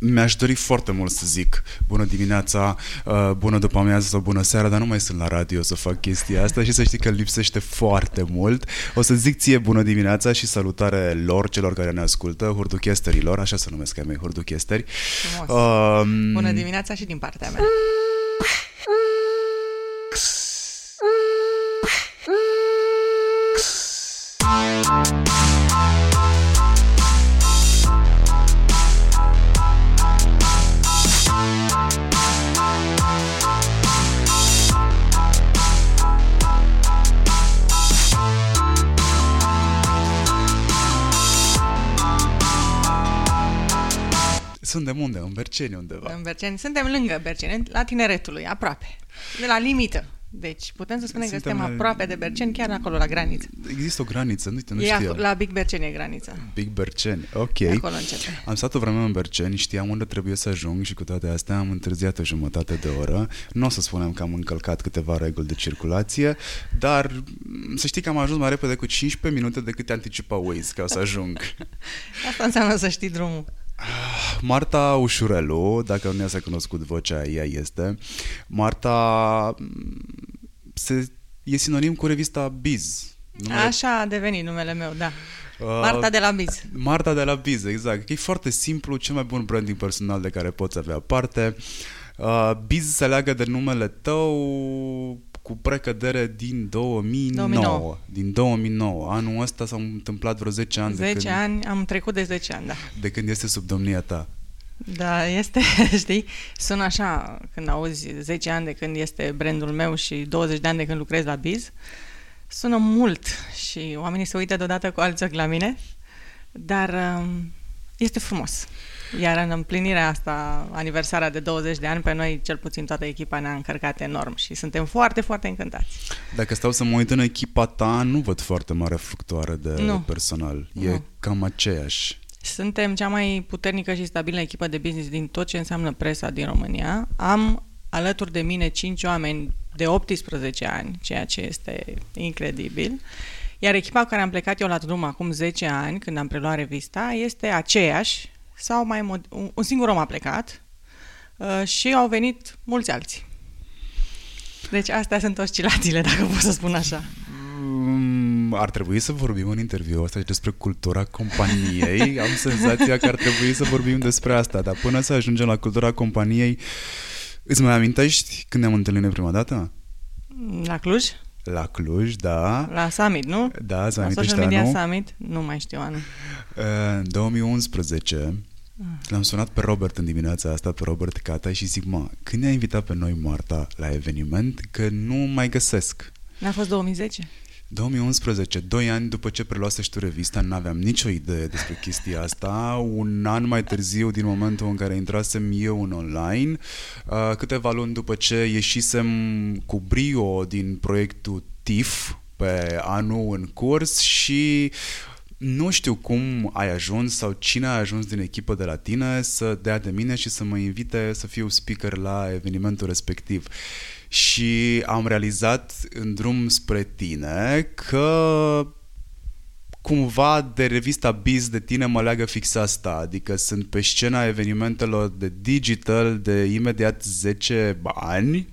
mi-aș dori foarte mult să zic bună dimineața, uh, bună după amiază sau bună seara, dar nu mai sunt la radio să fac chestia asta și să știi că lipsește foarte mult. O să zic ție bună dimineața și salutare lor, celor care ne ascultă, hurduchesterilor, așa se numesc ai mei, hurduchesteri. Uh, bună dimineața și din partea mea. Unde? În Berceni undeva. În Berceni. Suntem lângă Berceni, la tineretului, aproape. De la limită. Deci putem să spunem suntem că suntem la... aproape de Berceni, chiar acolo, la graniță. Există o graniță, nu, nu e știu. La Big Berceni e granița. Big Berceni, ok. acolo începe. Am stat o vreme în Berceni, știam unde trebuie să ajung și cu toate astea am întârziat o jumătate de oră. Nu o să spunem că am încălcat câteva reguli de circulație, dar să știi că am ajuns mai repede cu 15 minute decât anticipa Waze ca să ajung. Asta înseamnă să știi drumul. Marta Ușurelu, dacă nu i-ați cunoscut vocea, ea este. Marta se, e sinonim cu revista Biz. Numele... Așa a devenit numele meu, da. Uh, Marta de la Biz. Marta de la Biz, exact. E foarte simplu, cel mai bun branding personal de care poți avea parte. Uh, Biz se leagă de numele tău cu precădere din 2009. 2009. Din 2009. Anul ăsta s-au întâmplat vreo 10 ani. 10 de când, ani, am trecut de 10 ani, da. De când este sub domnia ta. Da, este, știi, sună așa când auzi 10 ani de când este brandul meu și 20 de ani de când lucrez la Biz. Sună mult și oamenii se uită deodată cu alți ochi la mine, dar um, este frumos. Iar în împlinirea asta, aniversarea de 20 de ani, pe noi, cel puțin toată echipa ne-a încărcat enorm și suntem foarte, foarte încântați. Dacă stau să mă uit în echipa ta, nu văd foarte mare fructoare de nu. personal. E nu. cam aceeași. Suntem cea mai puternică și stabilă echipă de business din tot ce înseamnă presa din România. Am alături de mine 5 oameni de 18 ani, ceea ce este incredibil. Iar echipa cu care am plecat eu la drum acum 10 ani, când am preluat revista, este aceeași, sau mai mod- un singur om a plecat uh, și au venit mulți alții. Deci astea sunt oscilațiile, dacă pot să spun așa. Mm, ar trebui să vorbim în interviu ăsta despre cultura companiei. Am senzația că ar trebui să vorbim despre asta, dar până să ajungem la cultura companiei, îți mai amintești când ne-am întâlnit prima dată? La Cluj? La Cluj, da. La Summit, nu? Da, La Social Media anul? Summit? Nu mai știu anul. În 2011 L-am sunat pe Robert în dimineața asta, pe Robert Cata și zic, mă, când ne-a invitat pe noi Marta la eveniment, că nu mai găsesc. N-a fost 2010? 2011, doi ani după ce preluase și tu revista, nu aveam nicio idee despre chestia asta. Un an mai târziu, din momentul în care intrasem eu în online, uh, câteva luni după ce ieșisem cu brio din proiectul TIF, pe anul în curs și nu știu cum ai ajuns sau cine a ajuns din echipă de la tine să dea de mine și să mă invite să fiu speaker la evenimentul respectiv. Și am realizat în drum spre tine că cumva de revista Biz de tine mă leagă fix asta, adică sunt pe scena evenimentelor de digital de imediat 10 ani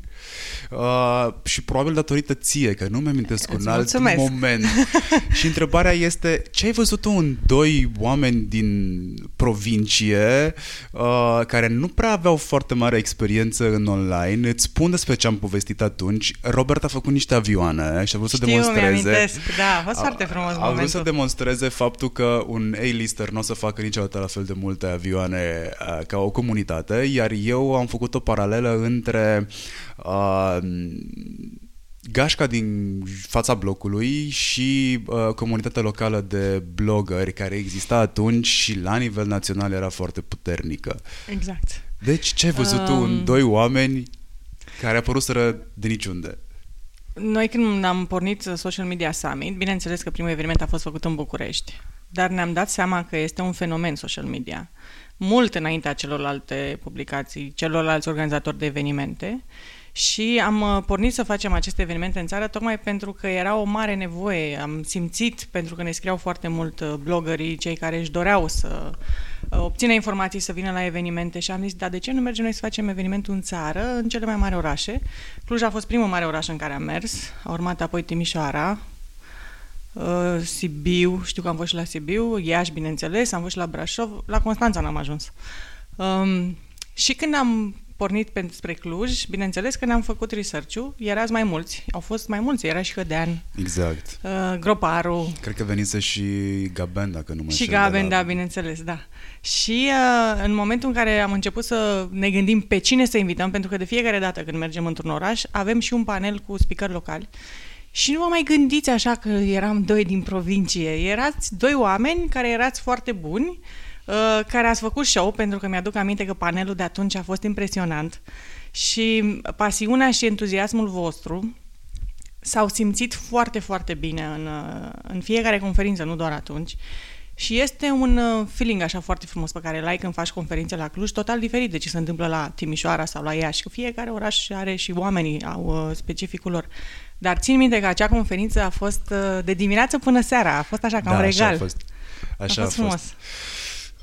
uh, și probabil datorită ție, că nu mi-amintesc un alt mulțumesc. moment. și întrebarea este, ce ai văzut tu în doi oameni din provincie uh, care nu prea aveau foarte mare experiență în online? Îți spun despre ce am povestit atunci. Robert a făcut niște avioane și a vrut Știu, să demonstreze... da, a fost foarte frumos A, a vrut să demonstreze faptul că un A-lister nu o să facă niciodată la fel de multe avioane uh, ca o comunitate, iar eu am făcut o paralelă între uh, gașca din fața blocului și uh, comunitatea locală de blogări care exista atunci și la nivel național era foarte puternică. Exact. Deci ce ai văzut um... tu în um, doi oameni care apăruseră de niciunde? Noi când am pornit Social Media Summit, bineînțeles că primul eveniment a fost făcut în București, dar ne-am dat seama că este un fenomen social media. Mult înaintea celorlalte publicații, celorlalți organizatori de evenimente și am uh, pornit să facem aceste evenimente în țară tocmai pentru că era o mare nevoie. Am simțit, pentru că ne scriau foarte mult uh, blogării, cei care își doreau să obține informații să vină la evenimente și am zis, dar de ce nu mergem noi să facem evenimentul în țară, în cele mai mari orașe? Cluj a fost primul mare oraș în care am mers, a urmat apoi Timișoara, uh, Sibiu, știu că am fost și la Sibiu, Iași, bineînțeles, am fost și la Brașov, la Constanța n-am ajuns. Um, și când am pornit spre Cluj, bineînțeles că ne-am făcut research-ul, erați mai mulți, au fost mai mulți, era și Hădean, Exact. uh, Groparu, Cred că venise și Gaben, dacă nu mă și înșel, de Gaben, la- da, bineînțeles, da. Și uh, în momentul în care am început să ne gândim pe cine să invităm, pentru că de fiecare dată când mergem într-un oraș, avem și un panel cu speaker locali. Și nu vă mai gândiți așa că eram doi din provincie. Erați doi oameni care erați foarte buni, uh, care ați făcut show, pentru că mi-aduc aminte că panelul de atunci a fost impresionant. Și pasiunea și entuziasmul vostru s-au simțit foarte, foarte bine în, uh, în fiecare conferință, nu doar atunci. Și este un uh, feeling așa foarte frumos pe care îl ai când faci conferințe la Cluj, total diferit de ce se întâmplă la Timișoara sau la Iași, că fiecare oraș are și oamenii au uh, specificul lor. Dar țin minte că acea conferință a fost uh, de dimineață până seara, a fost așa ca da, un regal. Așa a fost. Așa a fost frumos.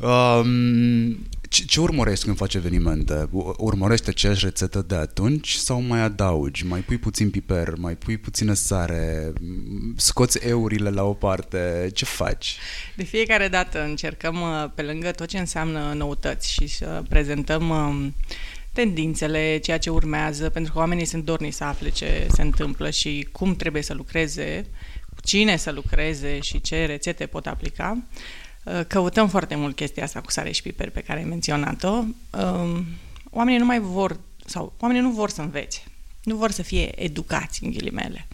Um, ce, ce urmărești când faci evenimente? U- Urmărești aceeași rețetă de atunci sau mai adaugi? Mai pui puțin piper, mai pui puțină sare, m, scoți eurile la o parte? Ce faci? De fiecare dată încercăm, uh, pe lângă tot ce înseamnă noutăți și să prezentăm um, tendințele, ceea ce urmează, pentru că oamenii sunt dorni să afle ce se întâmplă și cum trebuie să lucreze, cu cine să lucreze și ce rețete pot aplica. Uh, Căutăm foarte mult chestia asta cu sare și piper pe care ai menționat-o. Um, Oamenii nu mai vor, sau oamenii nu vor să învețe. Nu vor să fie educați, în ghilimele.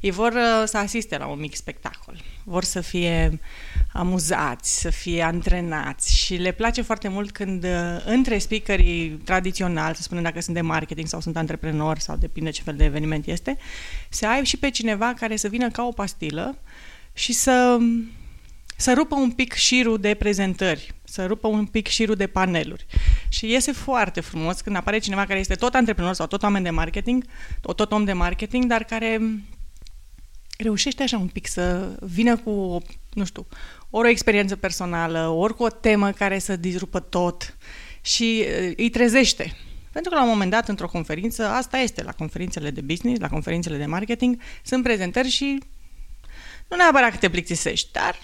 Ei vor uh, să asiste la un mic spectacol. Vor să fie amuzați, să fie antrenați și le place foarte mult când uh, între speakerii tradiționali, să spunem dacă sunt de marketing sau sunt antreprenori sau depinde ce fel de eveniment este, să ai și pe cineva care să vină ca o pastilă și să să rupă un pic șirul de prezentări, să rupă un pic șirul de paneluri. Și iese foarte frumos când apare cineva care este tot antreprenor sau tot oameni de marketing, tot om de marketing, dar care reușește așa un pic să vină cu, o, nu știu, ori o experiență personală, ori cu o temă care să disrupă tot și uh, îi trezește. Pentru că la un moment dat, într-o conferință, asta este, la conferințele de business, la conferințele de marketing, sunt prezentări și nu neapărat că te plictisești, dar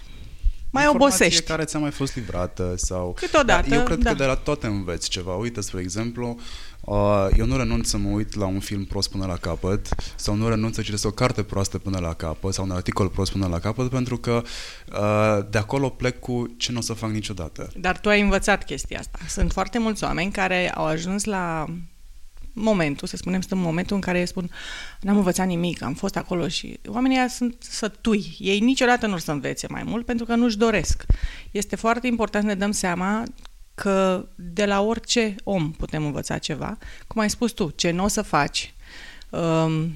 mai Informație obosești. care ți-a mai fost livrată sau... Câteodată, Dar Eu cred da. că de la toate înveți ceva. Uite, spre exemplu, uh, eu nu renunț să mă uit la un film prost până la capăt sau nu renunț să citesc o carte proastă până la capăt sau un articol prost până la capăt pentru că uh, de acolo plec cu ce nu o să fac niciodată. Dar tu ai învățat chestia asta. Sunt foarte mulți oameni care au ajuns la momentul, să spunem, suntem în momentul în care spun n-am învățat nimic, am fost acolo și oamenii ăia sunt sătui. Ei niciodată nu o să învețe mai mult pentru că nu-și doresc. Este foarte important să ne dăm seama că de la orice om putem învăța ceva. Cum ai spus tu, ce nu o să faci, um,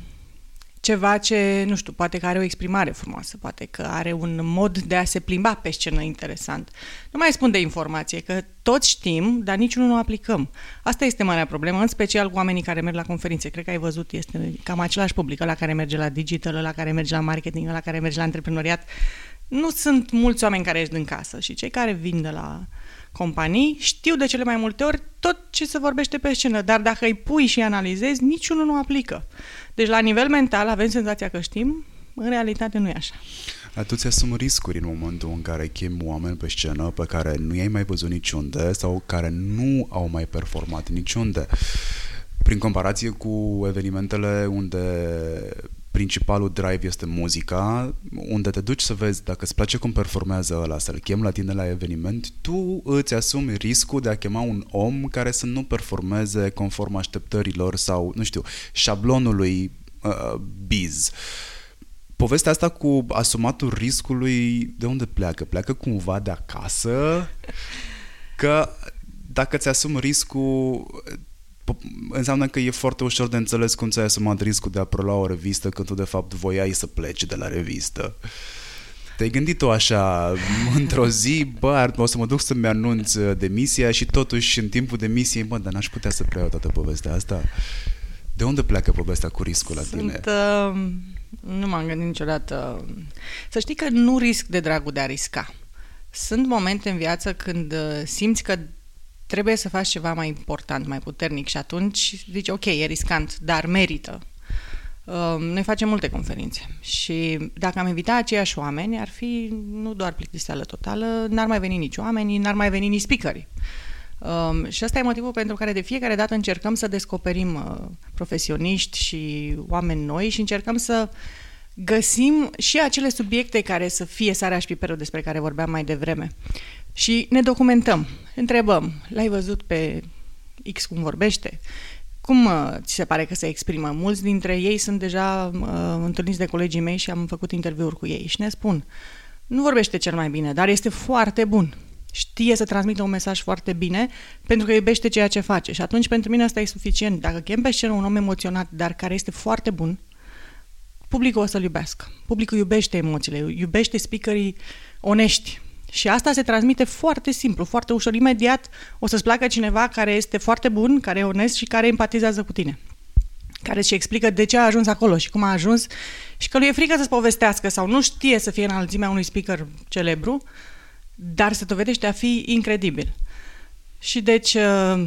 ceva ce, nu știu, poate că are o exprimare frumoasă, poate că are un mod de a se plimba pe scenă interesant. Nu mai spun de informație, că toți știm, dar niciunul nu aplicăm. Asta este marea problemă, în special cu oamenii care merg la conferințe. Cred că ai văzut, este cam același public, la care merge la digital, la care merge la marketing, la care merge la antreprenoriat. Nu sunt mulți oameni care ești în casă și cei care vin de la companii știu de cele mai multe ori tot ce se vorbește pe scenă, dar dacă îi pui și analizezi, niciunul nu aplică. Deci la nivel mental avem senzația că știm, în realitate nu e așa. Dar tu ți-asumi riscuri în momentul în care chemi oameni pe scenă pe care nu i-ai mai văzut niciunde sau care nu au mai performat niciunde. Prin comparație cu evenimentele unde principalul drive este muzica, unde te duci să vezi dacă îți place cum performează ăla, să-l chem la tine la eveniment, tu îți asumi riscul de a chema un om care să nu performeze conform așteptărilor sau, nu știu, șablonului uh, biz. Povestea asta cu asumatul riscului, de unde pleacă? Pleacă cumva de acasă? Că dacă ți asumi riscul, înseamnă că e foarte ușor de înțeles cum ți-ai asumat riscul de a prelua o revistă când tu de fapt voiai să pleci de la revistă. Te-ai gândit tu așa, într-o zi, bă, o să mă duc să-mi anunț demisia și totuși în timpul demisiei, bă, dar n-aș putea să preiau toată povestea asta. De unde pleacă povestea cu riscul la Sunt, tine? Uh, nu m-am gândit niciodată. Să știi că nu risc de dragul de a risca. Sunt momente în viață când uh, simți că trebuie să faci ceva mai important, mai puternic și atunci zici, ok, e riscant, dar merită. Uh, noi facem multe conferințe și dacă am invita aceiași oameni, ar fi nu doar plictiseală totală, n-ar mai veni nici oamenii, n-ar mai veni nici speakerii. Um, și asta e motivul pentru care de fiecare dată încercăm să descoperim uh, profesioniști și oameni noi și încercăm să găsim și acele subiecte care să fie sarea și piperul despre care vorbeam mai devreme. Și ne documentăm, întrebăm, l-ai văzut pe X cum vorbește? Cum uh, ți se pare că se exprimă? Mulți dintre ei sunt deja uh, întâlniți de colegii mei și am făcut interviuri cu ei și ne spun, nu vorbește cel mai bine, dar este foarte bun știe să transmită un mesaj foarte bine pentru că iubește ceea ce face. Și atunci pentru mine asta e suficient. Dacă chem pe scenă un om emoționat, dar care este foarte bun, publicul o să-l iubească. Publicul iubește emoțiile, iubește speakerii onești. Și asta se transmite foarte simplu, foarte ușor. Imediat o să-ți placă cineva care este foarte bun, care e onest și care empatizează cu tine care îți explică de ce a ajuns acolo și cum a ajuns și că lui e frică să-ți povestească sau nu știe să fie în înălțimea unui speaker celebru, dar se dovedește a fi incredibil. Și deci, uh,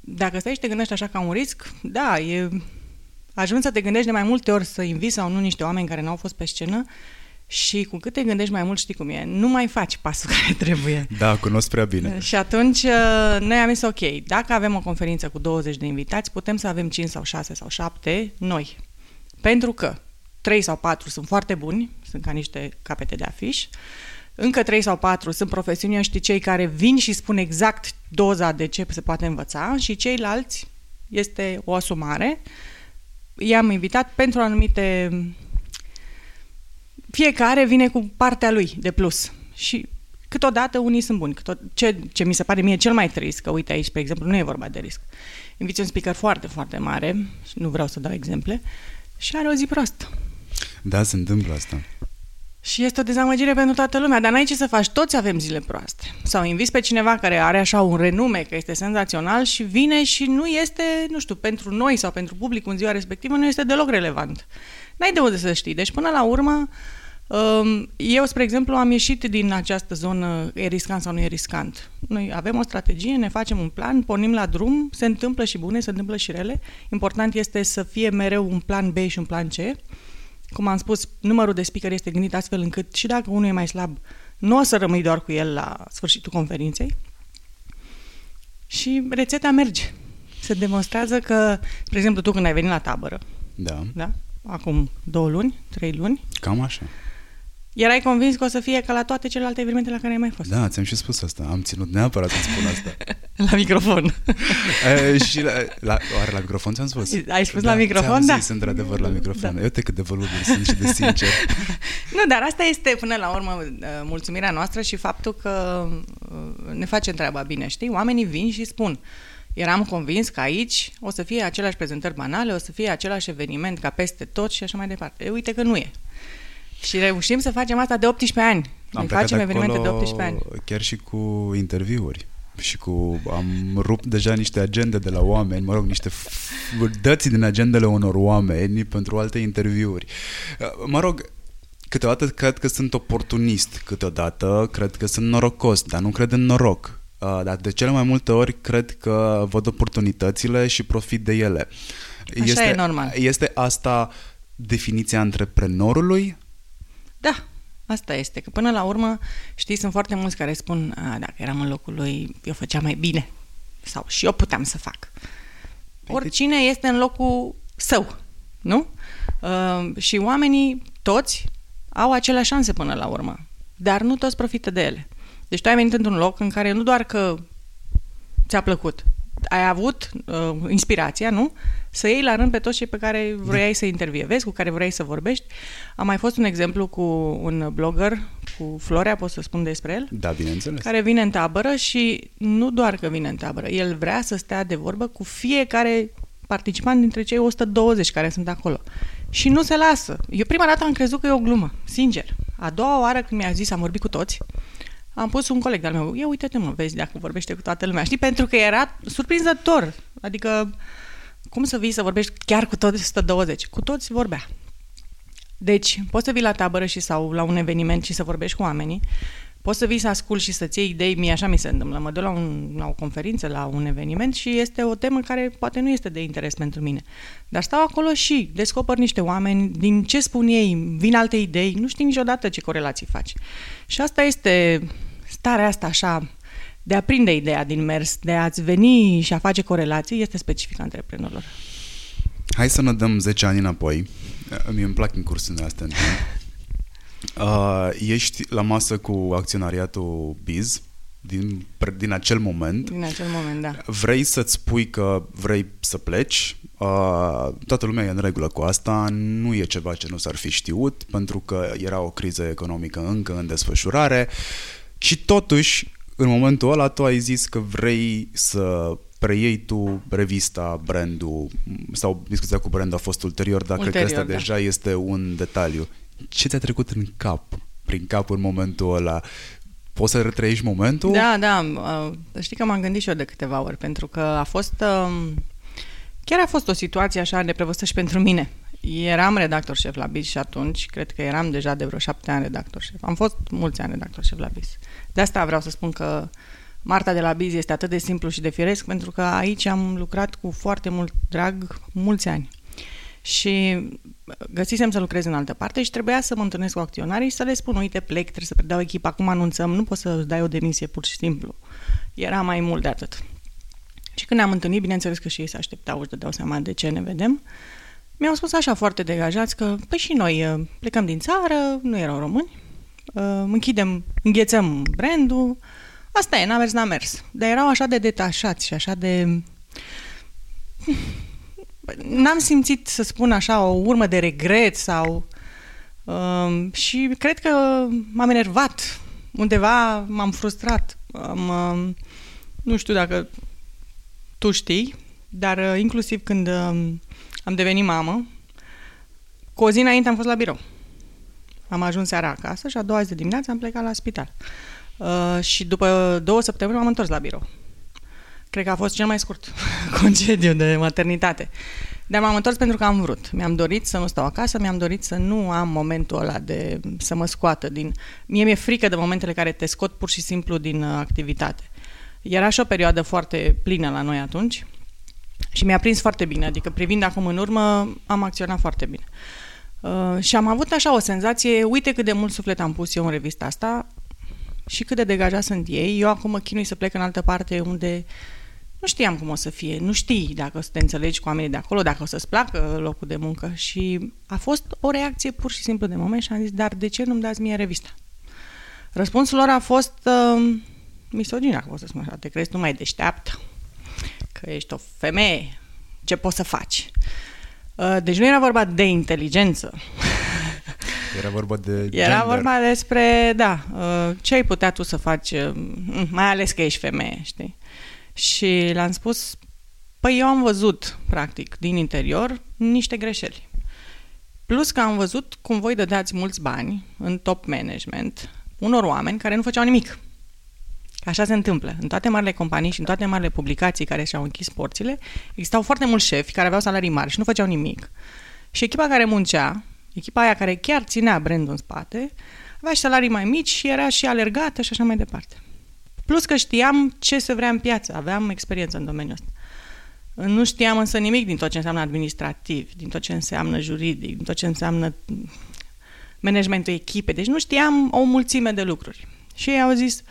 dacă stai și te gândești așa ca un risc, da, e... Ajungi să te gândești de mai multe ori să inviți sau nu niște oameni care n-au fost pe scenă și cu cât te gândești mai mult, știi cum e, nu mai faci pasul care trebuie. Da, cunosc prea bine. Și atunci uh, noi am zis, ok, dacă avem o conferință cu 20 de invitați, putem să avem 5 sau 6 sau 7 noi. Pentru că 3 sau 4 sunt foarte buni, sunt ca niște capete de afiș, încă trei sau patru sunt profesioniști cei care vin și spun exact doza de ce se poate învăța și ceilalți este o asumare. I-am invitat pentru anumite... Fiecare vine cu partea lui de plus și câteodată unii sunt buni. Ce, ce mi se pare mie cel mai trist, că uite aici, spre exemplu, nu e vorba de risc. Inviți un speaker foarte, foarte mare, nu vreau să dau exemple, și are o zi proastă. Da, se întâmplă asta. Și este o dezamăgire pentru toată lumea, dar n-ai ce să faci, toți avem zile proaste. Sau inviți pe cineva care are așa un renume, că este senzațional și vine și nu este, nu știu, pentru noi sau pentru public în ziua respectivă, nu este deloc relevant. N-ai de unde să știi. Deci, până la urmă, um, eu, spre exemplu, am ieșit din această zonă, e riscant sau nu e riscant. Noi avem o strategie, ne facem un plan, pornim la drum, se întâmplă și bune, se întâmplă și rele. Important este să fie mereu un plan B și un plan C cum am spus, numărul de speaker este gândit astfel încât și dacă unul e mai slab, nu o să rămâi doar cu el la sfârșitul conferinței. Și rețeta merge. Se demonstrează că, spre exemplu, tu când ai venit la tabără, da. Da? acum două luni, trei luni, Cam așa. Erai convins că o să fie ca la toate celelalte evenimente la care ai mai fost. Da, ți-am și spus asta. Am ținut neapărat să spun asta. la microfon. e, și la, la, oare la microfon ți-am spus? Ai spus da, la microfon, ți-am da? zis într-adevăr la microfon. Da. Eu te cât de volubil sunt și de sincer. nu, dar asta este până la urmă mulțumirea noastră și faptul că ne face treaba bine, știi? Oamenii vin și spun eram convins că aici o să fie aceleași prezentări banale, o să fie același eveniment ca peste tot și așa mai departe. E, uite că nu e. Și reușim să facem asta de 18 ani. Am Noi facem evenimente de 18 ani. Chiar și cu interviuri și cu am rupt deja niște agende de la oameni, mă rog, niște dăți din agendele unor oameni pentru alte interviuri. Mă rog, câteodată cred că sunt oportunist, câteodată cred că sunt norocos, dar nu cred în noroc. Dar de cele mai multe ori cred că văd oportunitățile și profit de ele. Așa este, e normal. Este asta definiția antreprenorului da, asta este. Că până la urmă, știi, sunt foarte mulți care spun, a, dacă eram în locul lui, eu făceam mai bine. Sau și eu puteam să fac. Păi Oricine este în locul său, nu? Uh, și oamenii, toți, au aceleași șanse până la urmă. Dar nu toți profită de ele. Deci tu ai venit într-un loc în care nu doar că ți-a plăcut, ai avut uh, inspirația, nu? Să iei la rând pe toți cei pe care vroiai da. să intervievezi, cu care vroiai să vorbești. Am mai fost un exemplu cu un blogger, cu Florea, pot să spun despre el? Da, bineînțeles. Care vine în tabără și nu doar că vine în tabără, el vrea să stea de vorbă cu fiecare participant dintre cei 120 care sunt acolo. Și nu se lasă. Eu prima dată am crezut că e o glumă, sincer. A doua oară când mi-a zis, am vorbit cu toți, am pus un coleg de-al meu, ia uite-te mă, vezi dacă vorbește cu toată lumea, știi? Pentru că era surprinzător. Adică, cum să vii să vorbești chiar cu toți 120? Cu toți vorbea. Deci, poți să vii la tabără și sau la un eveniment și să vorbești cu oamenii, Poți să vii să ascult și să-ți iei idei, mie așa mi se întâmplă. Mă duc la, un, la o conferință, la un eveniment și este o temă care poate nu este de interes pentru mine. Dar stau acolo și descoper niște oameni, din ce spun ei, vin alte idei, nu știi niciodată ce corelații faci. Și asta este starea asta așa de a prinde ideea din mers, de a-ți veni și a face corelații, este specific antreprenorilor. Hai să ne dăm 10 ani înapoi. Mie îmi plac incursiunile astea în timp. Uh, ești la masă cu acționariatul Biz din, din acel moment. Din acel moment, da. Vrei să-ți spui că vrei să pleci. Uh, toată lumea e în regulă cu asta. Nu e ceva ce nu s-ar fi știut, pentru că era o criză economică încă în desfășurare. Și totuși, în momentul ăla, tu ai zis că vrei să preiei tu revista, brandul, sau discuția cu brandul a fost ulterior, dar ulterior, cred că asta da. deja este un detaliu. Ce ți-a trecut în cap, prin cap în momentul ăla? Poți să retrăiești momentul? Da, da. Uh, știi că m-am gândit și eu de câteva ori, pentru că a fost... Um, chiar a fost o situație așa neprevăzută și pentru mine. Eram redactor șef la BIS și atunci, cred că eram deja de vreo șapte ani redactor șef. Am fost mulți ani redactor șef la BIS. De asta vreau să spun că Marta de la BIS este atât de simplu și de firesc, pentru că aici am lucrat cu foarte mult drag mulți ani. Și găsisem să lucrez în altă parte și trebuia să mă întâlnesc cu acționarii și să le spun, uite, plec, trebuie să predau echipa, acum anunțăm, nu poți să dai o demisie pur și simplu. Era mai mult de atât. Și când ne-am întâlnit, bineînțeles că și ei se așteptau, își dădeau seama de ce ne vedem, mi-au spus așa foarte degajați că, păi și noi uh, plecăm din țară, nu erau români, uh, închidem, înghețăm brandul, asta e, n-a mers, n-a mers. Dar erau așa de detașați și așa de n-am simțit, să spun așa, o urmă de regret sau... Uh, și cred că m-am enervat. Undeva m-am frustrat. Um, uh, nu știu dacă tu știi, dar uh, inclusiv când uh, am devenit mamă, cu o zi înainte am fost la birou. Am ajuns seara acasă și a doua zi de dimineață am plecat la spital. Uh, și după două săptămâni m-am întors la birou. Cred că a fost cel mai scurt concediu de maternitate. Dar m-am întors pentru că am vrut. Mi-am dorit să nu stau acasă, mi-am dorit să nu am momentul ăla de să mă scoată din... Mie mi-e frică de momentele care te scot pur și simplu din uh, activitate. Era și o perioadă foarte plină la noi atunci și mi-a prins foarte bine, adică privind acum în urmă, am acționat foarte bine. Uh, și am avut așa o senzație, uite cât de mult suflet am pus eu în revista asta și cât de degajat sunt ei. Eu acum mă chinui să plec în altă parte unde uh, nu știam cum o să fie, nu știi dacă o să te înțelegi cu oamenii de acolo, dacă o să-ți placă locul de muncă și a fost o reacție pur și simplu de moment și am zis, dar de ce nu-mi dați mie revista? Răspunsul lor a fost uh, misogină, cum să spun așa, te crezi tu mai deșteaptă, că ești o femeie, ce poți să faci? Uh, deci nu era vorba de inteligență. Era vorba de gender. Era vorba despre, da, uh, ce ai putea tu să faci, uh, mai ales că ești femeie, știi? Și le-am spus, păi eu am văzut, practic, din interior, niște greșeli. Plus că am văzut cum voi dădeați mulți bani în top management unor oameni care nu făceau nimic. Așa se întâmplă. În toate marile companii și în toate marile publicații care și-au închis porțile, existau foarte mulți șefi care aveau salarii mari și nu făceau nimic. Și echipa care muncea, echipa aia care chiar ținea brandul în spate, avea și salarii mai mici și era și alergată și așa mai departe. Plus că știam ce se vrea în piață, aveam experiență în domeniul ăsta. Nu știam însă nimic din tot ce înseamnă administrativ, din tot ce înseamnă juridic, din tot ce înseamnă managementul echipe. Deci nu știam o mulțime de lucruri. Și ei au zis,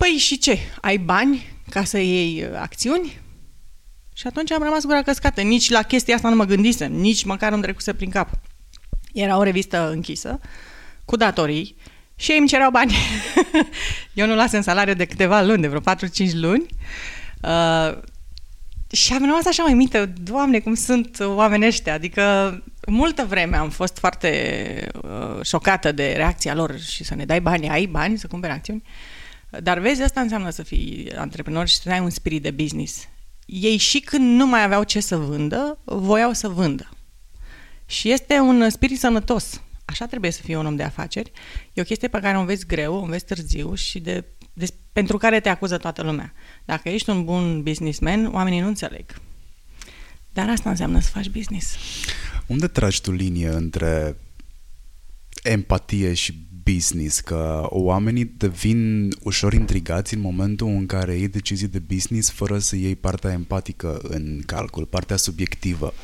păi și ce, ai bani ca să iei uh, acțiuni? Și atunci am rămas gura căscată. Nici la chestia asta nu mă gândisem, nici măcar nu trecuse prin cap. Era o revistă închisă, cu datorii, și ei îmi cereau bani. Eu nu las în salariu de câteva luni, de vreo 4-5 luni. Uh, și am rămas așa mai minte, doamne, cum sunt oamenii ăștia. Adică multă vreme am fost foarte uh, șocată de reacția lor și să ne dai bani, ai bani să cumperi acțiuni. Dar vezi, asta înseamnă să fii antreprenor și să ai un spirit de business. Ei și când nu mai aveau ce să vândă, voiau să vândă. Și este un spirit sănătos. Așa trebuie să fii un om de afaceri. E o chestie pe care o înveți greu, o înveți târziu și de, de, pentru care te acuză toată lumea. Dacă ești un bun businessman, oamenii nu înțeleg. Dar asta înseamnă să faci business. Unde tragi tu linie între empatie și business, că oamenii devin ușor intrigați în momentul în care iei decizii de business fără să iei partea empatică în calcul, partea subiectivă.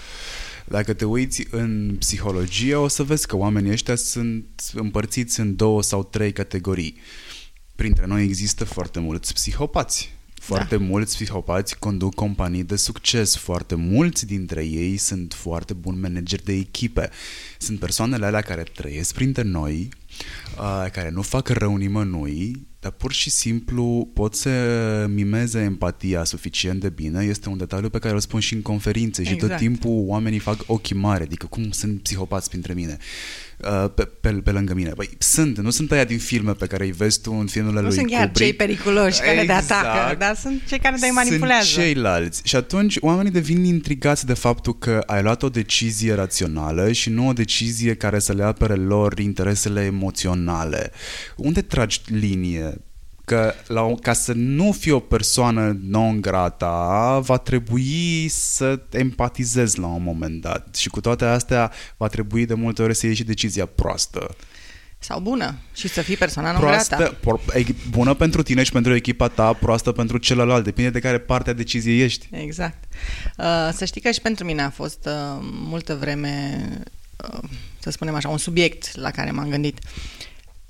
Dacă te uiți în psihologie, o să vezi că oamenii ăștia sunt împărțiți în două sau trei categorii. Printre noi există foarte mulți psihopați. Foarte da. mulți psihopați conduc companii de succes, foarte mulți dintre ei sunt foarte buni manageri de echipe. Sunt persoanele alea care trăiesc printre noi, uh, care nu fac rău nimănui, dar pur și simplu pot să mimeze empatia suficient de bine. Este un detaliu pe care îl spun și în conferințe exact. și tot exact. timpul oamenii fac ochii mari, adică cum sunt psihopați printre mine. Uh, pe, pe, pe lângă mine. Băi, sunt, nu sunt aia din filme pe care îi vezi tu în filmele nu lui sunt chiar cei periculoși care exact. te atacă, dar sunt cei care te manipulează. Sunt ceilalți. Și atunci oamenii devin intrigați de faptul că ai luat o decizie rațională și nu o decizie care să le apere lor interesele emoționale. Unde tragi linie? Că la, ca să nu fii o persoană non grata, va trebui să empatizezi la un moment dat. Și cu toate astea va trebui de multe ori să iei și decizia proastă. Sau bună și să fii persoana non proastă, grata. Bună pentru tine și pentru echipa ta, proastă pentru celălalt. Depinde de care parte a deciziei ești. Exact. Uh, să știi că și pentru mine a fost uh, multă vreme, uh, să spunem așa, un subiect la care m-am gândit.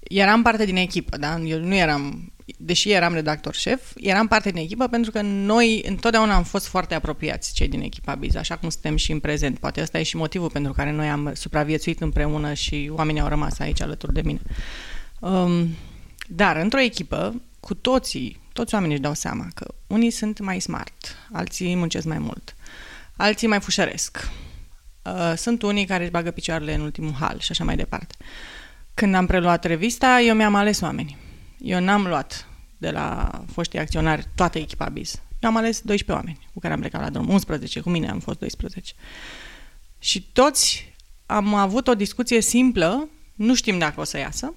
Eram parte din echipă, da? Eu nu eram deși eram redactor șef, eram parte din echipă pentru că noi întotdeauna am fost foarte apropiați, cei din echipa Biz, așa cum suntem și în prezent. Poate ăsta e și motivul pentru care noi am supraviețuit împreună și oamenii au rămas aici alături de mine. Um, dar într-o echipă, cu toții, toți oamenii își dau seama că unii sunt mai smart, alții muncesc mai mult, alții mai fușăresc. Uh, sunt unii care își bagă picioarele în ultimul hal și așa mai departe. Când am preluat revista, eu mi-am ales oamenii eu n-am luat de la foștii acționari toată echipa BIS. Eu am ales 12 oameni cu care am plecat la drum, 11, cu mine am fost 12. Și toți am avut o discuție simplă, nu știm dacă o să iasă,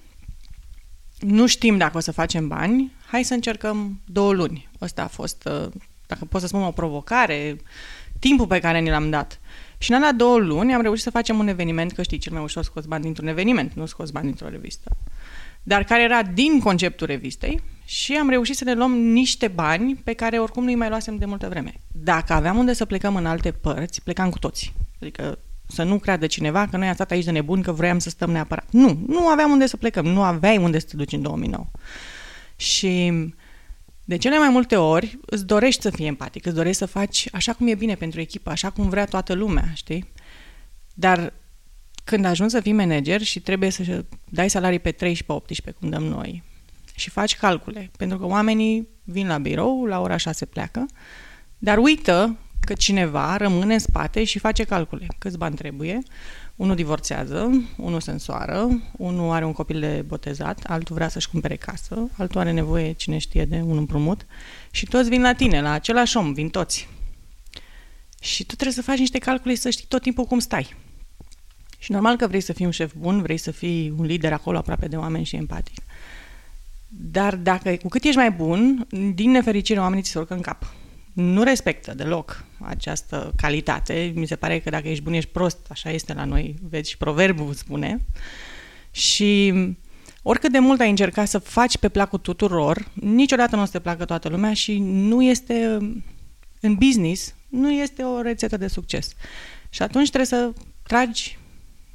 nu știm dacă o să facem bani, hai să încercăm două luni. Ăsta a fost, uh, dacă pot să spun, o provocare, timpul pe care ni l-am dat. Și în alea două luni am reușit să facem un eveniment, că știi, cel mai ușor scos bani dintr-un eveniment, nu scos bani dintr-o revistă dar care era din conceptul revistei și am reușit să ne luăm niște bani pe care oricum nu-i mai luasem de multă vreme. Dacă aveam unde să plecăm în alte părți, plecam cu toți. Adică să nu creadă cineva că noi am stat aici de nebun, că vroiam să stăm neapărat. Nu, nu aveam unde să plecăm, nu aveai unde să te duci în 2009. Și de cele mai multe ori îți dorești să fii empatic, îți dorești să faci așa cum e bine pentru echipă, așa cum vrea toată lumea, știi? Dar când ajungi să fii manager și trebuie să dai salarii pe 13-18, cum dăm noi, și faci calcule, pentru că oamenii vin la birou, la ora 6 pleacă, dar uită că cineva rămâne în spate și face calcule. Câți bani trebuie? Unul divorțează, unul se însoară, unul are un copil de botezat, altul vrea să-și cumpere casă, altul are nevoie, cine știe, de un împrumut și toți vin la tine, la același om, vin toți. Și tu trebuie să faci niște calcule și să știi tot timpul cum stai. Și normal că vrei să fii un șef bun, vrei să fii un lider acolo aproape de oameni și empatic. Dar dacă, cu cât ești mai bun, din nefericire oamenii ți se urcă în cap. Nu respectă deloc această calitate. Mi se pare că dacă ești bun, ești prost. Așa este la noi, vezi, și proverbul spune. Și oricât de mult ai încercat să faci pe placul tuturor, niciodată nu o să te placă toată lumea și nu este, în business, nu este o rețetă de succes. Și atunci trebuie să tragi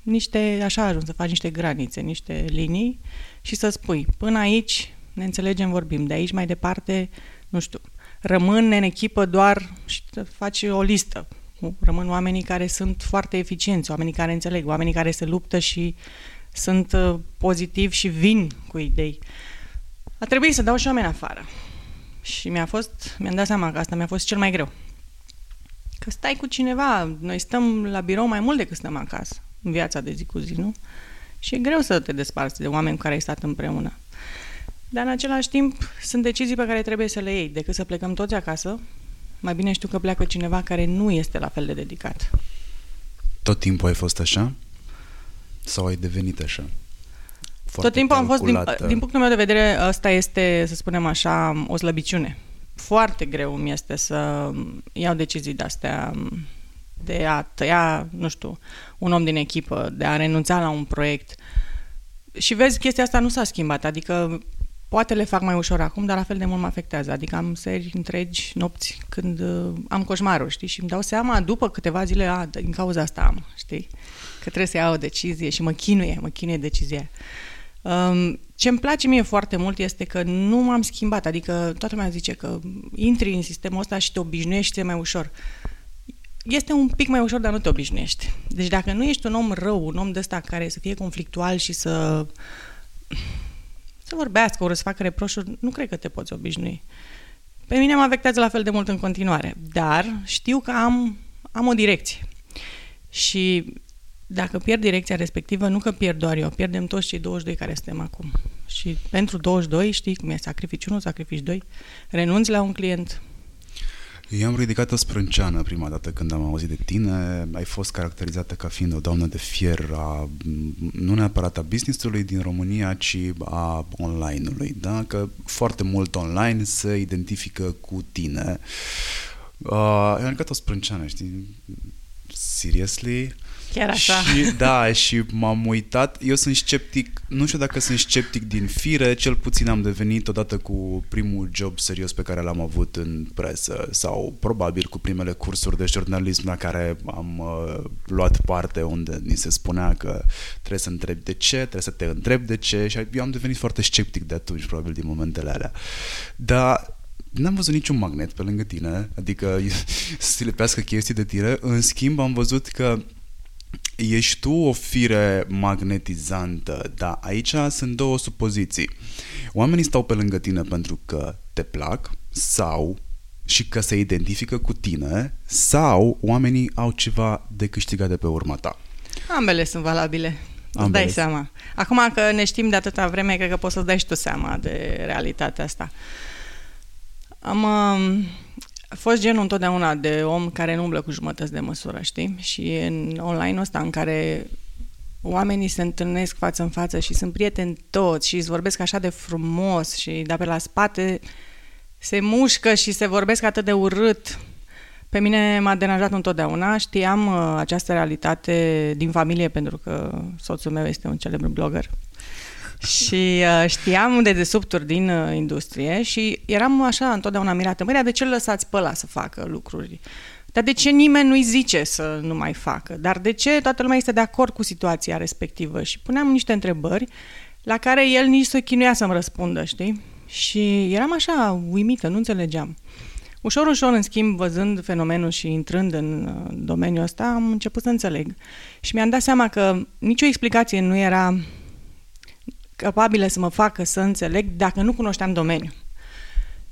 niște, așa ajung, să faci niște granițe, niște linii și să spui, până aici ne înțelegem, vorbim, de aici mai departe, nu știu, rămân în echipă doar și faci o listă. Rămân oamenii care sunt foarte eficienți, oamenii care înțeleg, oamenii care se luptă și sunt uh, pozitivi și vin cu idei. A trebuit să dau și oameni afară. Și mi-a fost, mi-am dat seama că asta mi-a fost cel mai greu. Că stai cu cineva, noi stăm la birou mai mult decât stăm acasă în viața de zi cu zi, nu? Și e greu să te desparți de oameni cu care ai stat împreună. Dar în același timp sunt decizii pe care trebuie să le iei. Decât să plecăm toți acasă, mai bine știu că pleacă cineva care nu este la fel de dedicat. Tot timpul ai fost așa? Sau ai devenit așa? Foarte Tot timpul am fost, din, din punctul meu de vedere, asta este, să spunem așa, o slăbiciune. Foarte greu mi este să iau decizii de-astea de a tăia, nu știu, un om din echipă, de a renunța la un proiect. și vezi, chestia asta nu s-a schimbat, adică poate le fac mai ușor acum, dar la fel de mult mă afectează. Adică am seri întregi nopți când uh, am coșmaruri, știi? Și îmi dau seama după câteva zile, a, din cauza asta am, știi? Că trebuie să iau o decizie și mă chinuie, mă chinuie decizia. Um, ce îmi place mie foarte mult este că nu m-am schimbat, adică toată lumea zice că intri în sistemul ăsta și te obișnuiești, e mai ușor. Este un pic mai ușor, dar nu te obișnuiești. Deci dacă nu ești un om rău, un om de ăsta care să fie conflictual și să să vorbească, ori să facă reproșuri, nu cred că te poți obișnui. Pe mine mă afectează la fel de mult în continuare, dar știu că am, am o direcție. Și dacă pierd direcția respectivă, nu că pierd doar eu, pierdem toți cei 22 care suntem acum. Și pentru 22, știi cum e, sacrifici 1, sacrifici 2, renunți la un client, eu am ridicat o sprânceană prima dată când am auzit de tine. Ai fost caracterizată ca fiind o doamnă de fier a, nu neapărat a business-ului din România, ci a online-ului. Da? Că foarte mult online se identifică cu tine. Uh, eu am ridicat o sprânceană, știi? Seriously? Chiar așa. Și, da, și m-am uitat. Eu sunt sceptic, nu știu dacă sunt sceptic din fire, cel puțin am devenit odată cu primul job serios pe care l-am avut în presă sau probabil cu primele cursuri de jurnalism la care am uh, luat parte unde ni se spunea că trebuie să întrebi de ce, trebuie să te întrebi de ce și eu am devenit foarte sceptic de atunci, probabil din momentele alea. Dar n-am văzut niciun magnet pe lângă tine, adică să se lipească chestii de tine. În schimb, am văzut că ești tu o fire magnetizantă, dar aici sunt două supoziții. Oamenii stau pe lângă tine pentru că te plac sau și că se identifică cu tine sau oamenii au ceva de câștigat de pe urma ta. Ambele sunt valabile. Ambele. Îți dai seama. Acum că ne știm de atâta vreme, cred că poți să-ți dai și tu seama de realitatea asta. Am, um, a fost genul întotdeauna de om care nu umblă cu jumătăți de măsură, știi? Și în online-ul ăsta în care oamenii se întâlnesc față în față și sunt prieteni toți și îți vorbesc așa de frumos și de pe la spate se mușcă și se vorbesc atât de urât. Pe mine m-a deranjat întotdeauna. Știam uh, această realitate din familie pentru că soțul meu este un celebru blogger și uh, știam de desubturi din uh, industrie și eram așa întotdeauna mirată. Măi, de ce îl lăsați pe ăla să facă lucruri? Dar de ce nimeni nu-i zice să nu mai facă? Dar de ce toată lumea este de acord cu situația respectivă? Și puneam niște întrebări la care el nici să chinuia să-mi răspundă, știi? Și eram așa uimită, nu înțelegeam. Ușor, ușor, în schimb, văzând fenomenul și intrând în uh, domeniul ăsta, am început să înțeleg. Și mi-am dat seama că nicio explicație nu era capabile să mă facă să înțeleg dacă nu cunoșteam domeniul.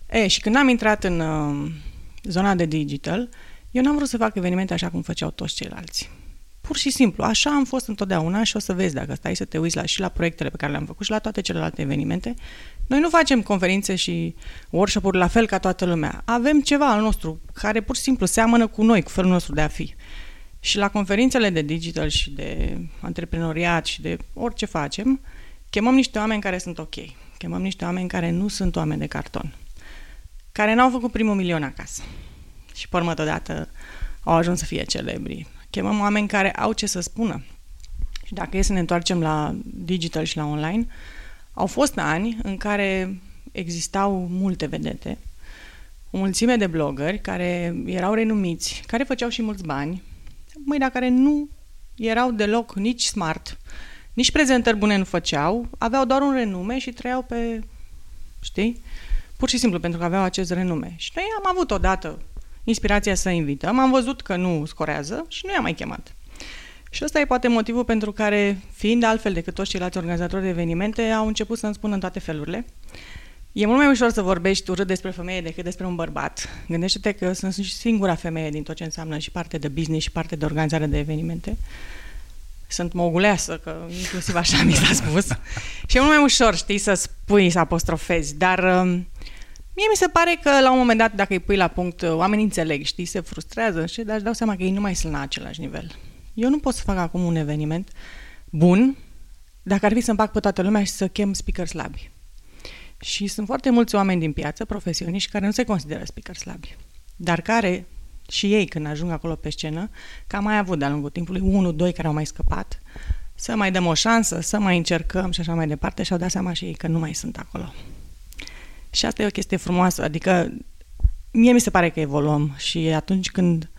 E, și când am intrat în uh, zona de digital, eu n-am vrut să fac evenimente așa cum făceau toți ceilalți. Pur și simplu, așa am fost întotdeauna și o să vezi dacă stai să te uiți la, și la proiectele pe care le-am făcut și la toate celelalte evenimente. Noi nu facem conferințe și workshop-uri la fel ca toată lumea. Avem ceva al nostru care pur și simplu seamănă cu noi, cu felul nostru de a fi. Și la conferințele de digital și de antreprenoriat și de orice facem, chemăm niște oameni care sunt ok. Chemăm niște oameni care nu sunt oameni de carton. Care n-au făcut primul milion acasă. Și pe urmă dată au ajuns să fie celebri. Chemăm oameni care au ce să spună. Și dacă e să ne întoarcem la digital și la online, au fost ani în care existau multe vedete, o mulțime de blogări care erau renumiți, care făceau și mulți bani, măi, dar care nu erau deloc nici smart, nici prezentări bune nu făceau, aveau doar un renume și trăiau pe, știi? Pur și simplu pentru că aveau acest renume. Și noi am avut odată inspirația să invităm, am văzut că nu scorează și nu i-am mai chemat. Și ăsta e poate motivul pentru care, fiind altfel decât toți ceilalți organizatori de evenimente, au început să-mi spună în toate felurile. E mult mai ușor să vorbești urât despre femeie decât despre un bărbat. Gândește-te că eu sunt singura femeie din tot ce înseamnă și parte de business și parte de organizare de evenimente sunt moguleasă, că inclusiv așa mi s-a spus. și e mult mai ușor, știi, să spui, să apostrofezi, dar um, mie mi se pare că la un moment dat, dacă îi pui la punct, uh, oamenii înțeleg, știi, se frustrează, și dar își dau seama că ei nu mai sunt la același nivel. Eu nu pot să fac acum un eveniment bun dacă ar fi să împac pe toată lumea și să chem speaker slabi. Și sunt foarte mulți oameni din piață, profesioniști, care nu se consideră speaker slabi, dar care și ei când ajung acolo pe scenă, că am mai avut de-a lungul timpului unul, doi care au mai scăpat, să mai dăm o șansă, să mai încercăm și așa mai departe și au dat seama și ei că nu mai sunt acolo. Și asta e o chestie frumoasă, adică mie mi se pare că evoluăm și atunci când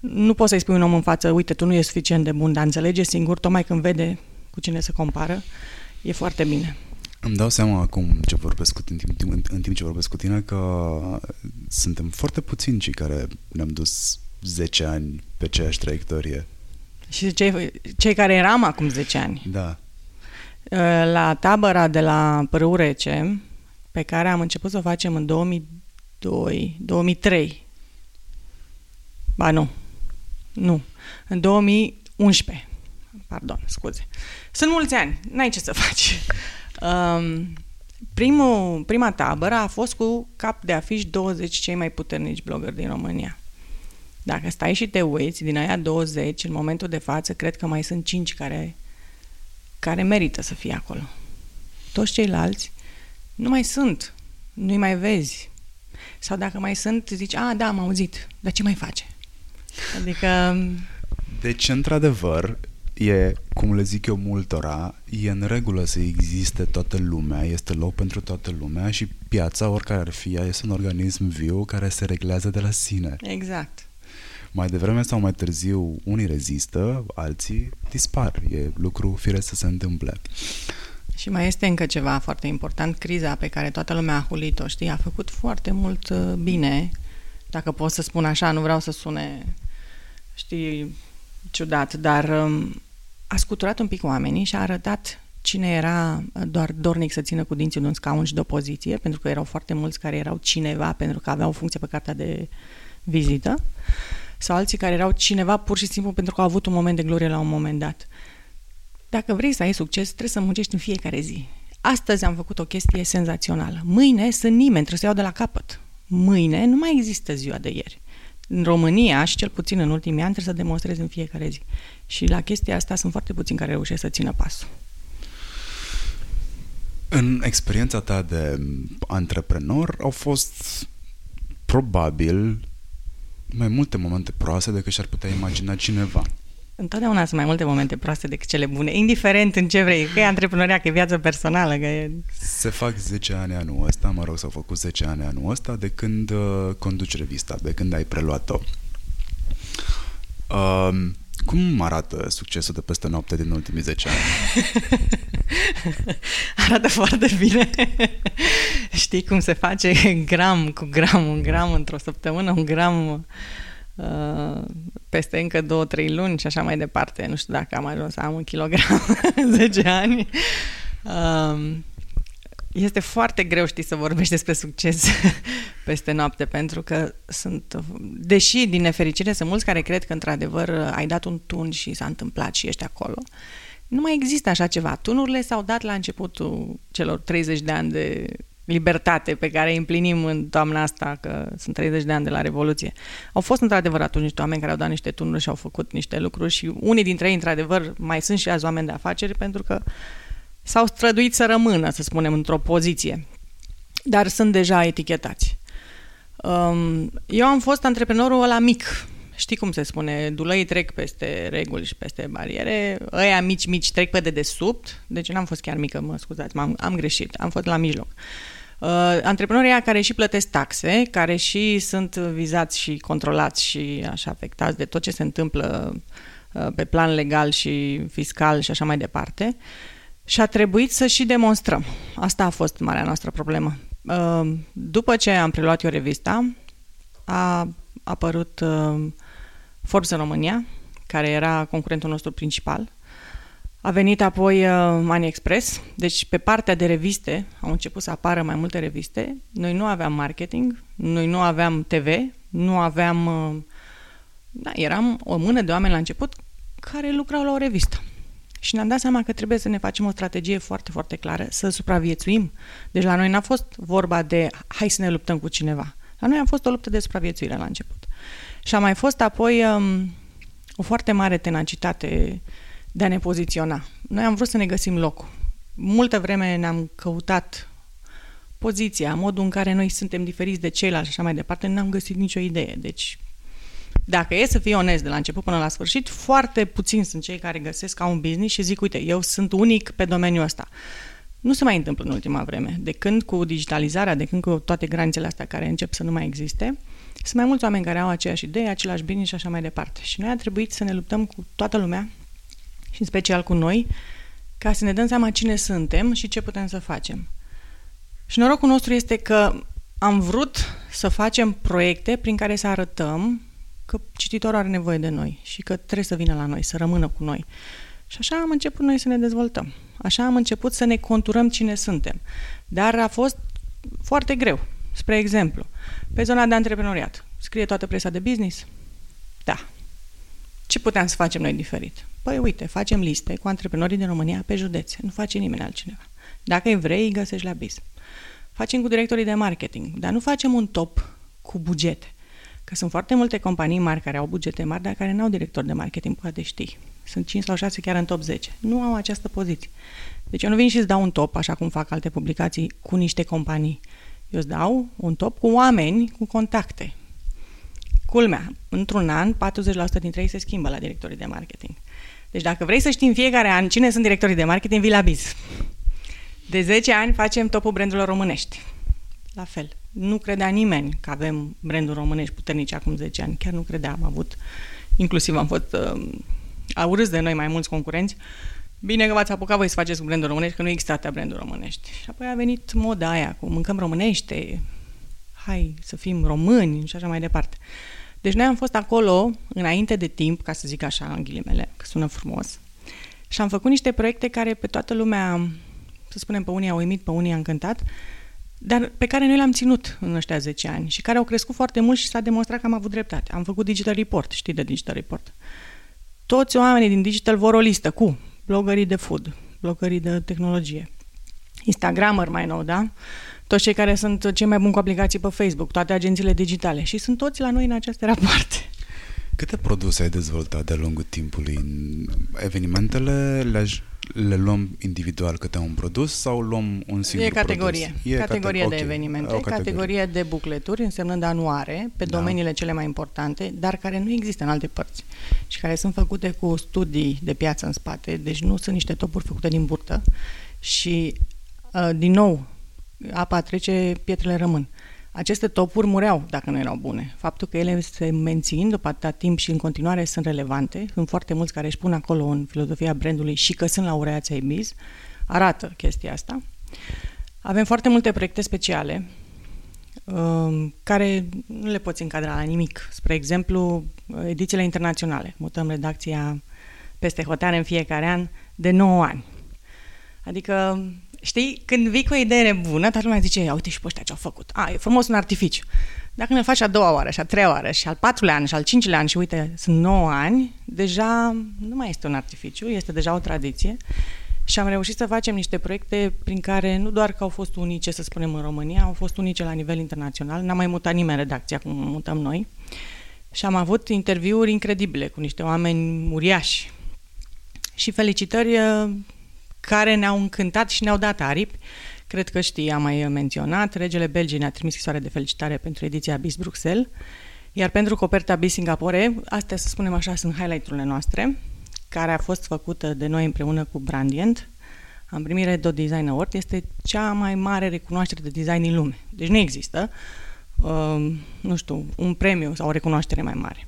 nu poți să-i spui un om în față, uite, tu nu ești suficient de bun, dar înțelege singur, tocmai când vede cu cine se compară, e foarte bine. Îmi dau seama acum ce vorbesc cu, în, timp, în, în timp ce vorbesc cu tine că suntem foarte puțini cei care ne-am dus 10 ani pe aceeași traiectorie. Și cei, cei care eram acum 10 ani. Da. La tabăra de la Părâurece, pe care am început să o facem în 2002, 2003. Ba nu, nu, în 2011. Pardon, scuze. Sunt mulți ani, n-ai ce să faci. Um, primul, prima tabără a fost cu cap de afiș 20 cei mai puternici blogări din România. Dacă stai și te uiți, din aia 20, în momentul de față, cred că mai sunt 5 care, care merită să fie acolo. Toți ceilalți nu mai sunt, nu-i mai vezi. Sau dacă mai sunt, zici, a, da, am auzit, dar ce mai face? Adică... Deci, într-adevăr, e, cum le zic eu multora, e în regulă să existe toată lumea, este loc pentru toată lumea și piața, oricare ar fi ea, este un organism viu care se reglează de la sine. Exact. Mai devreme sau mai târziu, unii rezistă, alții dispar. E lucru firesc să se întâmple. Și mai este încă ceva foarte important, criza pe care toată lumea a hulit-o, știi, a făcut foarte mult uh, bine, dacă pot să spun așa, nu vreau să sune, știi, ciudat, dar um, a scuturat un pic oamenii și a arătat cine era uh, doar dornic să țină cu dinții de un scaun și de o poziție, pentru că erau foarte mulți care erau cineva pentru că aveau o funcție pe cartea de vizită, sau alții care erau cineva pur și simplu pentru că au avut un moment de glorie la un moment dat. Dacă vrei să ai succes, trebuie să muncești în fiecare zi. Astăzi am făcut o chestie senzațională. Mâine sunt nimeni, trebuie să iau de la capăt. Mâine nu mai există ziua de ieri. În România, și cel puțin în ultimii ani, trebuie să demonstrezi în fiecare zi. Și la chestia asta sunt foarte puțini care reușesc să țină pasul. În experiența ta de antreprenor au fost probabil mai multe momente proaste decât și-ar putea imagina cineva. Întotdeauna sunt mai multe momente proaste decât cele bune, indiferent în ce vrei, că e antreprenoria, că e viața personală, că e... Se fac 10 ani anul ăsta, mă rog, s-au făcut 10 ani anul ăsta de când uh, conduci revista, de când ai preluat-o. Uh, cum arată succesul de peste noapte din ultimii 10 ani? arată foarte bine. Știi cum se face gram cu gram, un gram într-o săptămână, un gram uh, peste încă două, trei luni și așa mai departe. Nu știu dacă am ajuns să am un kilogram în 10 ani. Uh, este foarte greu, știi, să vorbești despre succes peste noapte, pentru că sunt, deși din nefericire sunt mulți care cred că într-adevăr ai dat un tun și s-a întâmplat și ești acolo, nu mai există așa ceva. Tunurile s-au dat la începutul celor 30 de ani de libertate pe care îi împlinim în toamna asta, că sunt 30 de ani de la Revoluție. Au fost într-adevăr atunci niște oameni care au dat niște tunuri și au făcut niște lucruri și unii dintre ei, într-adevăr, mai sunt și azi oameni de afaceri pentru că s-au străduit să rămână, să spunem, într-o poziție. Dar sunt deja etichetați. Um, eu am fost antreprenorul ăla mic. Știi cum se spune? Dulăii trec peste reguli și peste bariere. Ăia mici, mici trec pe dedesubt. Deci n-am fost chiar mică, mă scuzați, am am greșit. Am fost la mijloc. Uh, antreprenorii care și plătesc taxe, care și sunt vizați și controlați și așa afectați de tot ce se întâmplă uh, pe plan legal și fiscal și așa mai departe. Și a trebuit să și demonstrăm. Asta a fost marea noastră problemă. Uh, după ce am preluat eu revista, a apărut uh, Forbes în România, care era concurentul nostru principal. A venit apoi uh, Money Express, deci pe partea de reviste au început să apară mai multe reviste. Noi nu aveam marketing, noi nu aveam TV, nu aveam... Da, eram o mână de oameni la început care lucrau la o revistă. Și ne-am dat seama că trebuie să ne facem o strategie foarte, foarte clară, să supraviețuim. Deci la noi n-a fost vorba de hai să ne luptăm cu cineva. La noi a fost o luptă de supraviețuire la început. Și a mai fost apoi um, o foarte mare tenacitate de a ne poziționa. Noi am vrut să ne găsim locul. Multă vreme ne-am căutat poziția, modul în care noi suntem diferiți de ceilalți și așa mai departe, n-am găsit nicio idee. Deci Dacă e să fii onest de la început până la sfârșit, foarte puțini sunt cei care găsesc ca un business și zic, uite, eu sunt unic pe domeniul ăsta. Nu se mai întâmplă în ultima vreme. De când cu digitalizarea, de când cu toate granițele astea care încep să nu mai existe, sunt mai mulți oameni care au aceeași idee, același business și așa mai departe. Și noi a trebuit să ne luptăm cu toată lumea și în special cu noi, ca să ne dăm seama cine suntem și ce putem să facem. Și norocul nostru este că am vrut să facem proiecte prin care să arătăm că cititorul are nevoie de noi și că trebuie să vină la noi, să rămână cu noi. Și așa am început noi să ne dezvoltăm. Așa am început să ne conturăm cine suntem. Dar a fost foarte greu. Spre exemplu, pe zona de antreprenoriat. Scrie toată presa de business? Da. Ce puteam să facem noi diferit? Păi uite, facem liste cu antreprenorii din România pe județe. Nu face nimeni altcineva. Dacă îi vrei, îi găsești la biz. Facem cu directorii de marketing, dar nu facem un top cu bugete. Că sunt foarte multe companii mari care au bugete mari, dar care nu au director de marketing, poate știi. Sunt 5 sau 6 chiar în top 10. Nu au această poziție. Deci eu nu vin și îți dau un top, așa cum fac alte publicații, cu niște companii. Eu îți dau un top cu oameni, cu contacte. Culmea, într-un an, 40% dintre ei se schimbă la directorii de marketing. Deci dacă vrei să știi în fiecare an cine sunt directorii de marketing, vii la biz. De 10 ani facem topul brandurilor românești. La fel. Nu credea nimeni că avem branduri românești puternice acum 10 ani. Chiar nu credea. Am avut, inclusiv am fost uh, aurâți de noi mai mulți concurenți. Bine că v-ați apucat voi să faceți cu branduri românești, că nu există atâtea branduri românești. Și apoi a venit moda aia cu mâncăm românește, hai să fim români și așa mai departe. Deci noi am fost acolo înainte de timp, ca să zic așa în ghilimele, că sună frumos, și am făcut niște proiecte care pe toată lumea să spunem, pe unii au uimit, pe unii au încântat, dar pe care noi le-am ținut în ăștia 10 ani și care au crescut foarte mult și s-a demonstrat că am avut dreptate. Am făcut Digital Report, știi de Digital Report. Toți oamenii din Digital vor o listă cu blogării de food, blogării de tehnologie, Instagrammer mai nou, da? Toți cei care sunt cei mai buni cu aplicații pe Facebook, toate agențiile digitale și sunt toți la noi în aceste rapoarte. Câte produse ai dezvoltat de-a lungul timpului? Evenimentele le le luăm individual câte un produs sau luăm un singur e categorie. produs? E categorie cate- de evenimente, o categorie. categorie de bucleturi, însemnând anuare, pe da. domeniile cele mai importante, dar care nu există în alte părți și care sunt făcute cu studii de piață în spate, deci nu sunt niște topuri făcute din burtă și, uh, din nou, apa trece, pietrele rămân. Aceste topuri mureau dacă nu erau bune. Faptul că ele se mențin după atâta timp și în continuare sunt relevante, sunt foarte mulți care își pun acolo în filozofia brandului și că sunt laureați ai biz, arată chestia asta. Avem foarte multe proiecte speciale um, care nu le poți încadra la nimic. Spre exemplu, edițiile internaționale. Mutăm redacția peste hotare în fiecare an de 9 ani. Adică Știi, când vii cu o idee bună, toată lumea zice, ia uite și pe ăștia ce-au făcut. A, e frumos un artificiu. Dacă ne faci a doua oară, și a treia oară, și al patrulea an, și al cincilea an, și uite, sunt nouă ani, deja nu mai este un artificiu, este deja o tradiție. Și am reușit să facem niște proiecte prin care nu doar că au fost unice, să spunem, în România, au fost unice la nivel internațional. N-a mai mutat nimeni redacția cum mutăm noi. Și am avut interviuri incredibile cu niște oameni uriași. Și felicitări care ne-au încântat și ne-au dat aripi. Cred că știi, am mai menționat, regele Belgii ne-a trimis scrisoare de felicitare pentru ediția BIS Bruxelles, iar pentru coperta BIS Singapore, astea, să spunem așa, sunt highlight-urile noastre, care a fost făcută de noi împreună cu Brandient. Am primit Red Dot Design Award, este cea mai mare recunoaștere de design în lume. Deci nu există, uh, nu știu, un premiu sau o recunoaștere mai mare.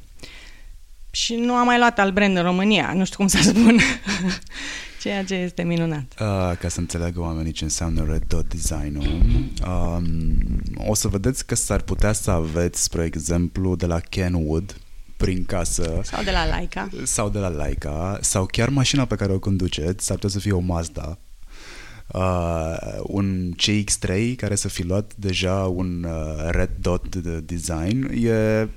Și nu am mai luat al brand în România, nu știu cum să spun. Ceea ce este minunat. Uh, ca să înțeleagă oamenii ce înseamnă Red Dot Design-ul, um, o să vedeți că s-ar putea să aveți, spre exemplu, de la Kenwood, prin casă. Sau de la Laika. Sau de la Laika. Sau chiar mașina pe care o conduceți, s-ar putea să fie o Mazda. Uh, un CX-3 care să fi luat deja un uh, Red Dot de design e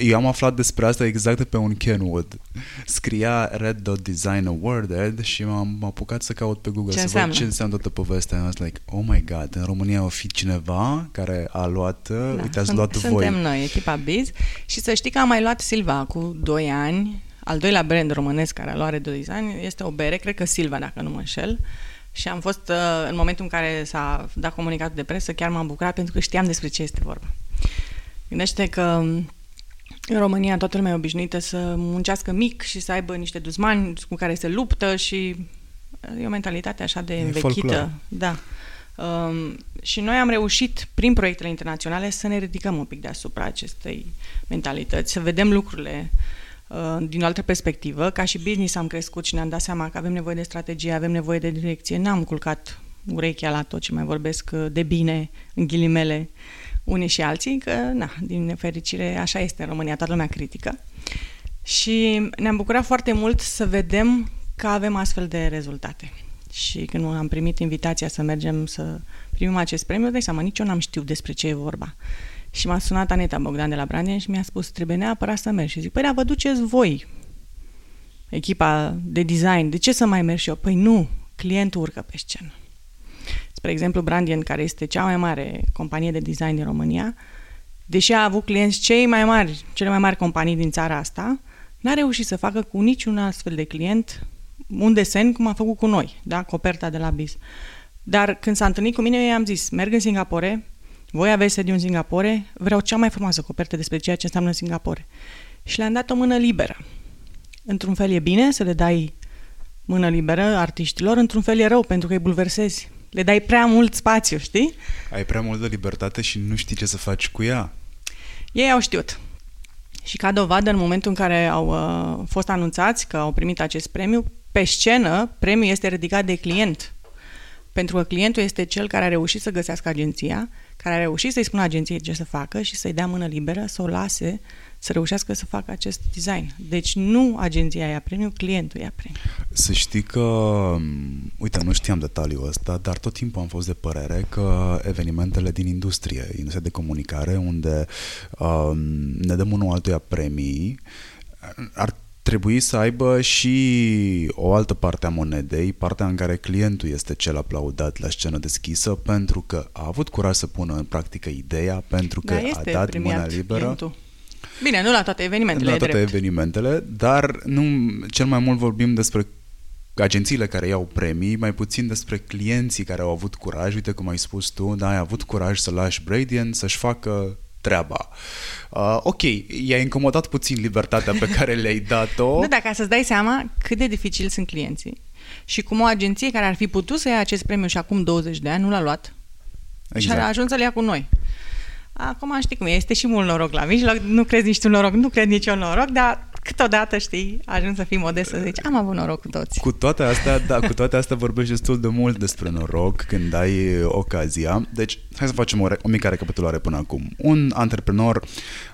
eu am aflat despre asta exact pe un Kenwood. Scria Red Dot Design Awarded și m-am apucat să caut pe Google ce să înseamnă? văd ce înseamnă toată povestea. I was like, oh my god, în România o fi cineva care a luat, da, uite, ați sunt, luat suntem voi. Suntem noi, echipa Biz. Și să știi că am mai luat Silva cu 2 ani. Al doilea brand românesc care a luat Red Dot Design este o bere, cred că Silva, dacă nu mă înșel. Și am fost, uh, în momentul în care s-a dat comunicatul de presă, chiar m-am bucurat pentru că știam despre ce este vorba. Gândește că În România toată lumea e obișnuită să muncească mic și să aibă niște duzmani cu care se luptă și e o mentalitate așa de învechită. folclor. Da. Um, și noi am reușit, prin proiectele internaționale, să ne ridicăm un pic deasupra acestei mentalități, să vedem lucrurile uh, din o altă perspectivă. Ca și business am crescut și ne-am dat seama că avem nevoie de strategie, avem nevoie de direcție. N-am culcat urechea la tot ce mai vorbesc uh, de bine, în ghilimele, unii și alții, că, na, din nefericire, așa este în România, toată lumea critică. Și ne-am bucurat foarte mult să vedem că avem astfel de rezultate. Și când am primit invitația să mergem să primim acest premiu, dai seama, nici eu n-am știut despre ce e vorba. Și m-a sunat Aneta Bogdan de la Brandien și mi-a spus, trebuie neapărat să mergi. Și zic, păi da, vă duceți voi, echipa de design, de ce să mai merg și eu? Păi nu, clientul urcă pe scenă. Spre exemplu, Brandien, care este cea mai mare companie de design din România, deși a avut clienți cei mai mari, cele mai mari companii din țara asta, n-a reușit să facă cu niciun astfel de client un desen cum a făcut cu noi, da? coperta de la BIS. Dar când s-a întâlnit cu mine, eu i-am zis, merg în Singapore, voi aveți sediu în Singapore, vreau cea mai frumoasă copertă despre ceea ce înseamnă Singapore. Și le-am dat o mână liberă. Într-un fel e bine să le dai mână liberă artiștilor, într-un fel e rău pentru că îi bulversezi. Le dai prea mult spațiu, știi? Ai prea multă libertate și nu știi ce să faci cu ea. Ei au știut. Și ca dovadă, în momentul în care au uh, fost anunțați că au primit acest premiu, pe scenă, premiul este ridicat de client. Pentru că clientul este cel care a reușit să găsească agenția, care a reușit să-i spună agenției ce să facă și să-i dea mână liberă, să o lase să reușească să facă acest design. Deci nu agenția ia premiu, clientul ia premiu. Să știi că, uite, nu știam detaliul ăsta, dar tot timpul am fost de părere că evenimentele din industrie, industria de comunicare, unde um, ne dăm unul altuia premii, ar trebui să aibă și o altă parte a monedei, partea în care clientul este cel aplaudat la scenă deschisă pentru că a avut curaj să pună în practică ideea, pentru că Da, a este dat premiat mâna liberă. clientul. Bine, nu la toate evenimentele, la e toate drept. evenimentele, dar nu, cel mai mult vorbim despre agențiile care iau premii, mai puțin despre clienții care au avut curaj, uite cum ai spus tu, da, ai avut curaj să lași Bradian să-și facă treaba. Uh, ok, i-ai incomodat puțin libertatea pe care le-ai dat-o. Nu, dar ca să-ți dai seama cât de dificil sunt clienții și cum o agenție care ar fi putut să ia acest premiu și acum 20 de ani nu l-a luat exact. și a exact. ajuns să-l ia cu noi. Acum știi cum e, este și mult noroc la mijloc, nu crezi nici tu noroc, nu cred nici eu noroc, dar câteodată, știi, ajungi să fii modest să zici, am avut noroc cu toți. Cu toate astea, da, cu toate astea vorbești destul de mult despre noroc când ai ocazia. Deci, hai să facem o, re- o mică recapitulare până acum. Un antreprenor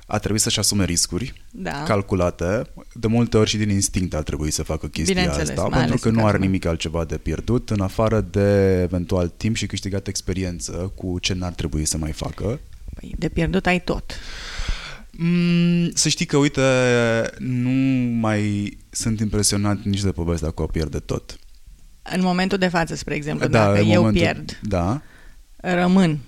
a trebuit să-și asume riscuri Da. calculate, de multe ori și din instinct ar trebui să facă chestia Bineînțeles, asta, mai pentru ales că în nu are cazul meu. nimic altceva de pierdut, în afară de eventual timp și câștigat experiență cu ce n-ar trebui să mai facă. Păi, de pierdut ai tot. Mm, să știi că, uite, nu mai sunt impresionat nici de povestea cu a pierde tot. În momentul de față, spre exemplu, dacă în eu momentul- pierd, Da, rămân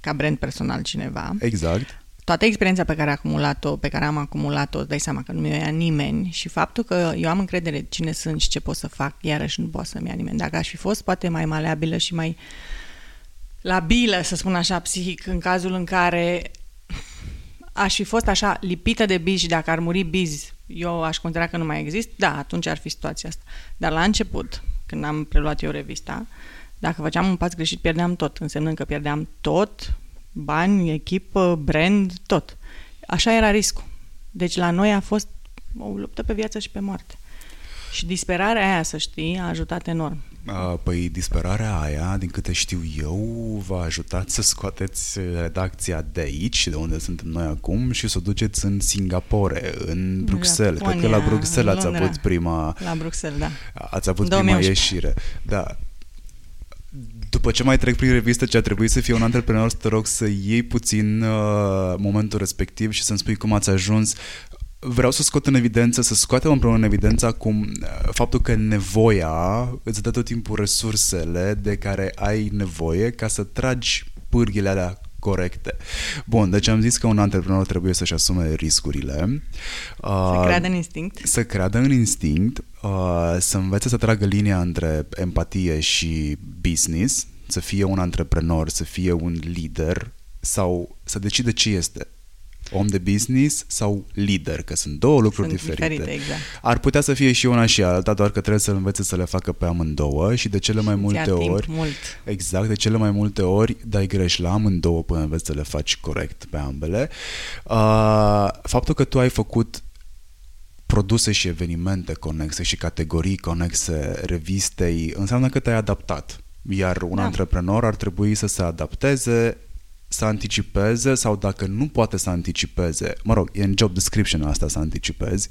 ca brand personal cineva, exact. toată experiența pe care, a acumulat-o, pe care am acumulat-o, îți dai seama că nu mi-o ia nimeni și faptul că eu am încredere cine sunt și ce pot să fac, iarăși nu poate să-mi ia nimeni. Dacă aș fi fost poate mai maleabilă și mai labilă, să spun așa, psihic, în cazul în care aș fi fost așa lipită de biz și dacă ar muri biz, eu aș considera că nu mai exist, da, atunci ar fi situația asta. Dar la început, când am preluat eu revista, dacă făceam un pas greșit, pierdeam tot, însemnând că pierdeam tot, bani, echipă, brand, tot. Așa era riscul. Deci la noi a fost o luptă pe viață și pe moarte. Și disperarea aia, să știi, a ajutat enorm. Uh, Păi disperarea aia, din câte știu eu, v-a ajutat să scoateți redacția de aici, de unde suntem noi acum, și să o duceți în Singapore, în Bruxelles. Cred că la Japonia, Bruxelles în ați Londra. avut prima, La Bruxelles, da. ați avut În prima 2011. ieșire. Da. După ce mai trec prin revistă ce a trebuit să fie un antreprenor, să te rog să iei puțin uh, momentul respectiv și să-mi spui cum ați ajuns vreau să scot în evidență, să scoatem împreună în evidență acum uh, faptul că nevoia îți dă tot timpul resursele de care ai nevoie ca să tragi pârghile alea corecte. Bun, deci am zis că un antreprenor trebuie să-și asume riscurile. Să Uh, creadă în instinct. să creadă în instinct, uh, să învețe să tragă linia între empatie și business, să fie un antreprenor, să fie un lider sau să decide ce este. Om de business sau lider, că sunt două lucruri Sunt diferite. diferite, exact. Ar putea să fie și una și alta, doar că trebuie să învețe să le facă pe amândouă și de cele mai multe Ți-a timp ori... mult. Exact, de cele mai multe ori dai greș la amândouă până înveți să le faci corect pe ambele. Uh, faptul că tu ai făcut produse și evenimente conexe și categorii conexe revistei înseamnă că te-ai adaptat. Iar un Da. antreprenor ar trebui să se adapteze să anticipeze sau dacă nu poate să anticipeze, mă rog, e în job description asta să anticipezi,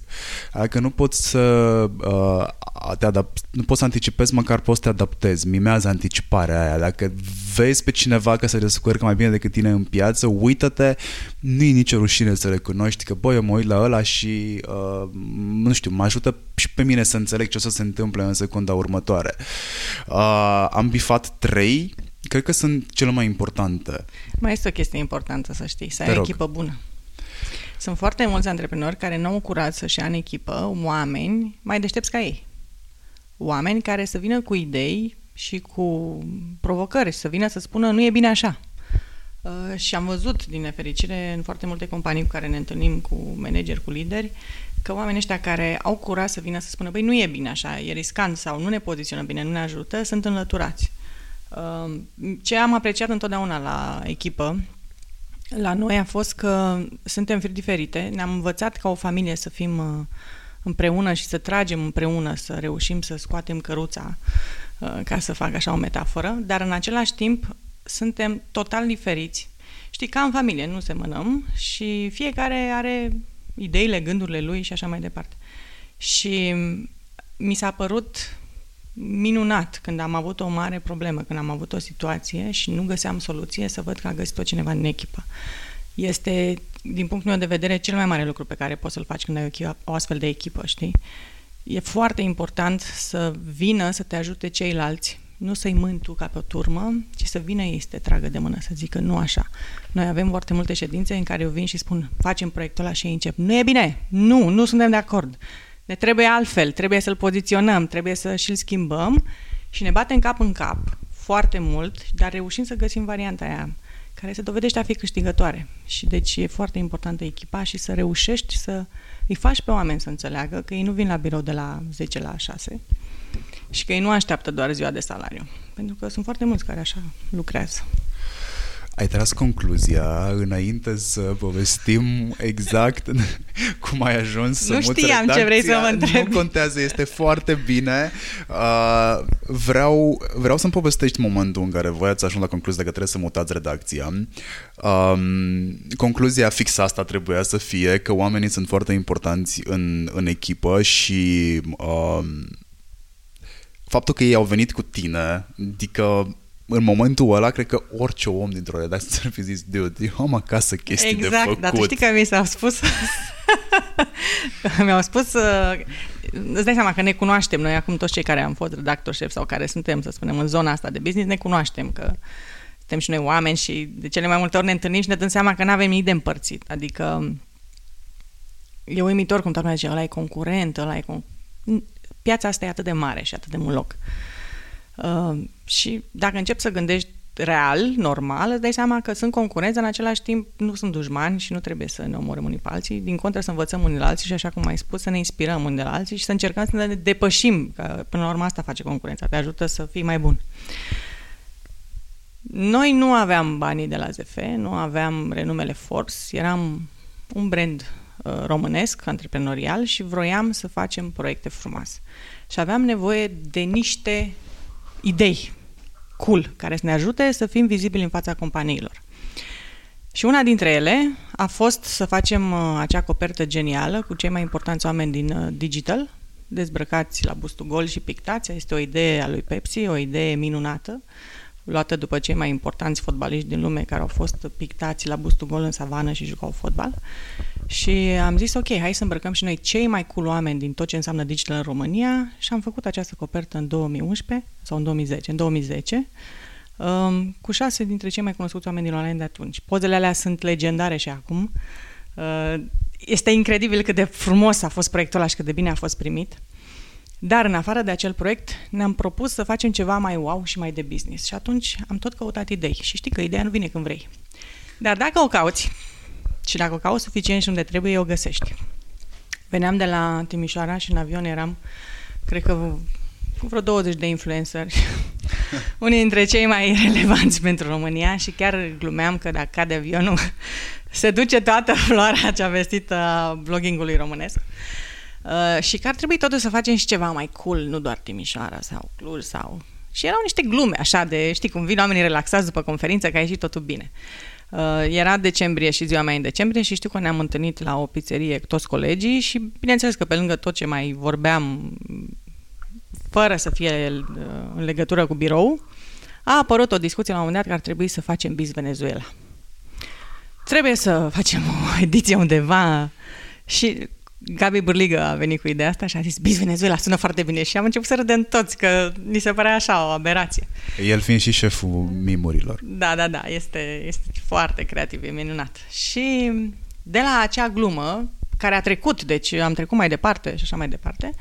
adică nu poți să uh, te adapt, nu poți să anticipezi, măcar poți să te adaptezi, mimează anticiparea aia, dacă vezi pe cineva că se descurcă mai bine decât tine în piață, uită-te, nu e nicio rușine să recunoști că, băi, eu mă uit la ăla și, uh, nu știu, mă ajută și pe mine să înțeleg ce o să se întâmple în secunda următoare. Uh, am bifat trei, cred că sunt cele mai importante. Mai este o chestie importantă să știi, să Te ai o rog. echipă bună. Sunt foarte mulți antreprenori care nu au curaj să-și ia în echipă oameni mai deștepți ca ei. Oameni care să vină cu idei și cu provocări, să vină să spună nu e bine așa. Uh, și am văzut, din nefericire, în foarte multe companii cu care ne întâlnim cu manageri, cu lideri, că oamenii ăștia care au curaj să vină să spună băi, nu e bine așa, e riscant sau nu ne poziționăm bine, nu ne ajută, sunt înlăturați. Uh, Ce am apreciat întotdeauna la echipă, la noi a fost că suntem firi diferite, ne-am învățat ca o familie să fim uh, împreună și să tragem împreună, să reușim să scoatem căruța, uh, ca să fac așa o metaforă, dar în același timp suntem total diferiți. Știi, ca în familie, nu semănăm și fiecare are ideile, gândurile lui și așa mai departe. Și mi s-a părut minunat când am avut o mare problemă, când am avut o situație și nu găseam soluție, să văd că a găsit-o cineva în echipă. Este, din punctul meu de vedere, cel mai mare lucru pe care poți să-l faci când ai o, echipă, o astfel de echipă, știi? E foarte important să vină să te ajute ceilalți, nu să-i mâni tu ca pe o turmă, ci să vină ei să te tragă de mână, să zică nu așa. Noi avem foarte multe ședințe în care eu vin și spun facem proiectul ăla și ei încep. Nu e bine, nu, nu suntem de acord. Ne trebuie altfel, trebuie să-l poziționăm, trebuie să și-l schimbăm și ne batem cap în cap foarte mult, dar reușim să găsim varianta aia care se dovedește a fi câștigătoare. Și deci e foarte importantă echipa și să reușești să îi faci pe oameni să înțeleagă că ei nu vin la birou de la 10 la 6 și că ei nu așteaptă doar ziua de salariu. Pentru că sunt foarte mulți care așa lucrează. Ai tras concluzia înainte să povestim exact cum ai ajuns să Nu muți știam ce vrei să mă redacția. întrebi. Nu contează, este foarte bine. Uh, vreau, vreau să-mi povestești momentul în care voi ați ajuns la concluzia că trebuie să mutați redacția. Um, concluzia fix asta trebuia să fie că oamenii sunt foarte importanți în, în echipă și um, faptul că ei au venit cu tine, adică în momentul ăla, cred că orice om dintr-o redacție ar fi zis, dude, eu am acasă chestii de Exact, făcut. dar tu știi că mi s-au spus mi-au spus uh, îți dai seama că ne cunoaștem noi acum toți cei care am fost redactor șef sau care suntem, să spunem, în zona asta de business, ne cunoaștem că suntem și noi oameni și de cele mai multe ori ne întâlnim și ne dăm seama că nu avem nimic de împărțit. Adică e uimitor cum toată lumea zice, ăla e concurent, ăla e con... Piața asta e atât de mare și atât de mult loc. Uh, și dacă începi să gândești real, normal, îți dai seama că sunt concurenți, în același timp nu sunt dușmani și nu trebuie să ne omorâm unii pe alții, din contră să învățăm unii la alții și așa cum ai spus, să ne inspirăm unii de la alții și să încercăm să ne depășim, că până la urmă asta face concurența, te ajută să fii mai bun. Noi nu aveam banii de la ZF, nu aveam renumele Forbes, eram un brand uh, românesc, antreprenorial și vroiam să facem proiecte frumoase. Și aveam nevoie de niște idei cool, care să ne ajute să fim vizibili în fața companiilor. Și una dintre ele a fost să facem uh, acea copertă genială cu cei mai importanți oameni din uh, digital, dezbrăcați la bustul gol și pictați. Este o idee a lui Pepsi, o idee minunată, luată după cei mai importanți fotbaliști din lume care au fost pictați la bustul gol în savană și jucau fotbal. Și am zis, ok, hai să îmbrăcăm și noi cei mai cool oameni din tot ce înseamnă digital în România și am făcut această copertă în 2011 sau în 2010, în 2010, um, cu șase dintre cei mai cunoscuți oameni din online de atunci. Pozele alea sunt legendare și acum. Uh, este incredibil cât de frumos a fost proiectul ăla și cât de bine a fost primit. Dar în afară de acel proiect ne-am propus să facem ceva mai wow și mai de business. Și atunci am tot căutat idei. Și știi că ideea nu vine când vrei. Dar dacă o cauți, Și dacă o cauți suficient și unde trebuie, o găsești. Veneam de la Timișoara și în avion eram, cred că cu vreo 20 de influenceri, unii dintre cei mai relevanți pentru România și chiar glumeam că dacă cade avionul, se duce toată floarea cea vestită a bloggingului românesc. Uh, și că ar trebui totuși să facem și ceva mai cool, nu doar Timișoara sau Cluj sau... Și erau niște glume așa de, știi, cum vin oamenii relaxați după conferință, că a ieșit totul bine. Uh, era decembrie și ziua mea în decembrie și știu că ne-am întâlnit la o pizzerie cu toți colegii și bineînțeles că pe lângă tot ce mai vorbeam fără să fie uh, în legătură cu birou, a apărut o discuție la un moment dat că ar trebui să facem Biz Venezuela. Trebuie să facem o ediție undeva și Gabi Burligă a venit cu ideea asta și a zis Biz Venezuela sună foarte bine și am început să râdem toți că ni se părea așa o aberație. El fiind și șeful mimurilor. Da, da, da, este, este foarte creativ, e minunat. Și de la acea glumă care a trecut, deci am trecut mai departe și așa mai departe,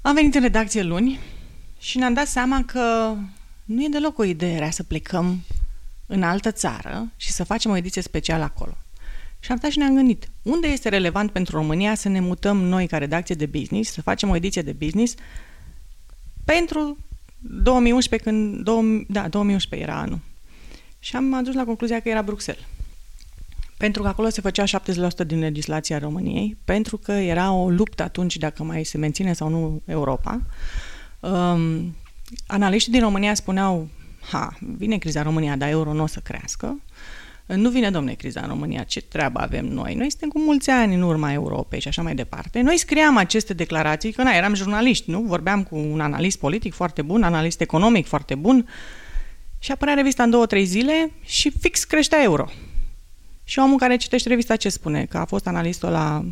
am venit în redacție luni și ne-am dat seama că nu e deloc o idee rea să plecăm în altă țară și să facem o ediție specială acolo. Și am stat și ne-am gândit, unde este relevant pentru România să ne mutăm noi ca redacție de business, să facem o ediție de business pentru 2011, când, 2000, da, 2011 era anul. Și am ajuns la concluzia că era Bruxelles. Pentru că acolo se făcea 70% din legislația României, pentru că era o luptă atunci dacă mai se menține sau nu Europa. Um, analiștii din România spuneau, ha, vine criza în România, dar euro nu o să crească. Nu vine, domne, criza în România, ce treabă avem noi? Noi suntem cu mulți ani în urma Europei și așa mai departe. Noi scriam aceste declarații, că na, eram jurnaliști, nu? Vorbeam cu un analist politic foarte bun, analist economic foarte bun și apărea revista în două, trei zile și fix creștea euro. Și omul care citește revista ce spune? Că a fost analistul la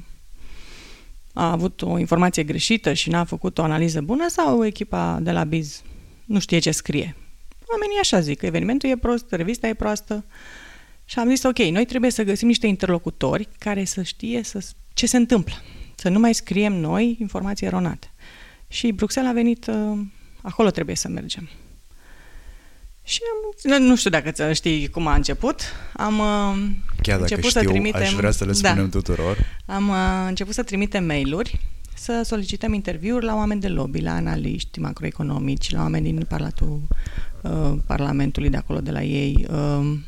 a avut o informație greșită și n-a făcut o analiză bună sau echipa de la Biz nu știe ce scrie? Oamenii așa zic, că evenimentul e prost, revista e proastă. Și am zis, ok, noi trebuie să găsim niște interlocutori care să știe să, ce se întâmplă. Să nu mai scriem noi informații eronate. Și Bruxelles a venit, uh, acolo trebuie să mergem. Și am, nu știu dacă știi cum a început. Am uh, Chiar dacă început știu, să trimitem, aș vrea să le da, spunem tuturor. Am uh, început să trimitem mail-uri, să solicităm interviuri la oameni de lobby, la analiști macroeconomici, la oameni din Parlatul, uh, Parlamentului de acolo, de la ei. Uh,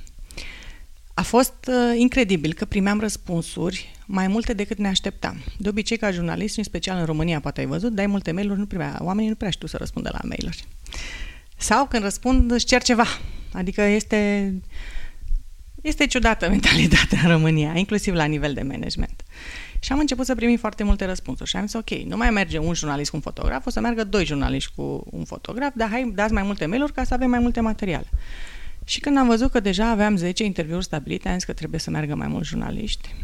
a fost uh, incredibil că primeam răspunsuri mai multe decât ne așteptam. De obicei, ca jurnalist, în special în România, poate ai văzut, dai multe mail-uri, nu primea, oamenii nu prea știu să răspundă la mail-uri. Sau când răspund, își cer ceva. Adică este, este ciudată mentalitatea în România, inclusiv la nivel de management. Și am început să primim foarte multe răspunsuri și am zis, ok, nu mai merge un jurnalist cu un fotograf, o să meargă doi jurnaliști cu un fotograf, dar hai, dați mai multe mail-uri ca să avem mai multe materiale. Și când am văzut că deja aveam 10 interviuri stabilite, am zis că trebuie să meargă mai mulți jurnaliști.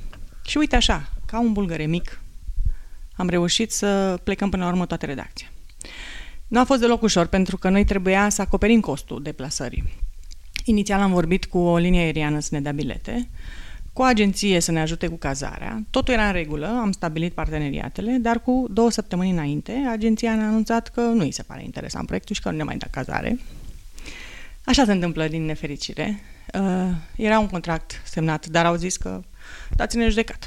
Și uite așa, ca un bulgăre mic, am reușit să plecăm până la urmă toată redacția. Nu a fost deloc ușor, pentru că noi trebuia să acoperim costul deplasării. Inițial am vorbit cu o linie aeriană să ne dea bilete, cu o agenție să ne ajute cu cazarea. Totul era în regulă, am stabilit parteneriatele, dar cu două săptămâni înainte, agenția ne-a anunțat că nu îi se pare interesant proiectul și că nu ne mai da cazare. Așa se întâmplă din nefericire. Uh, era un contract semnat, dar au zis că dați-ne judecată.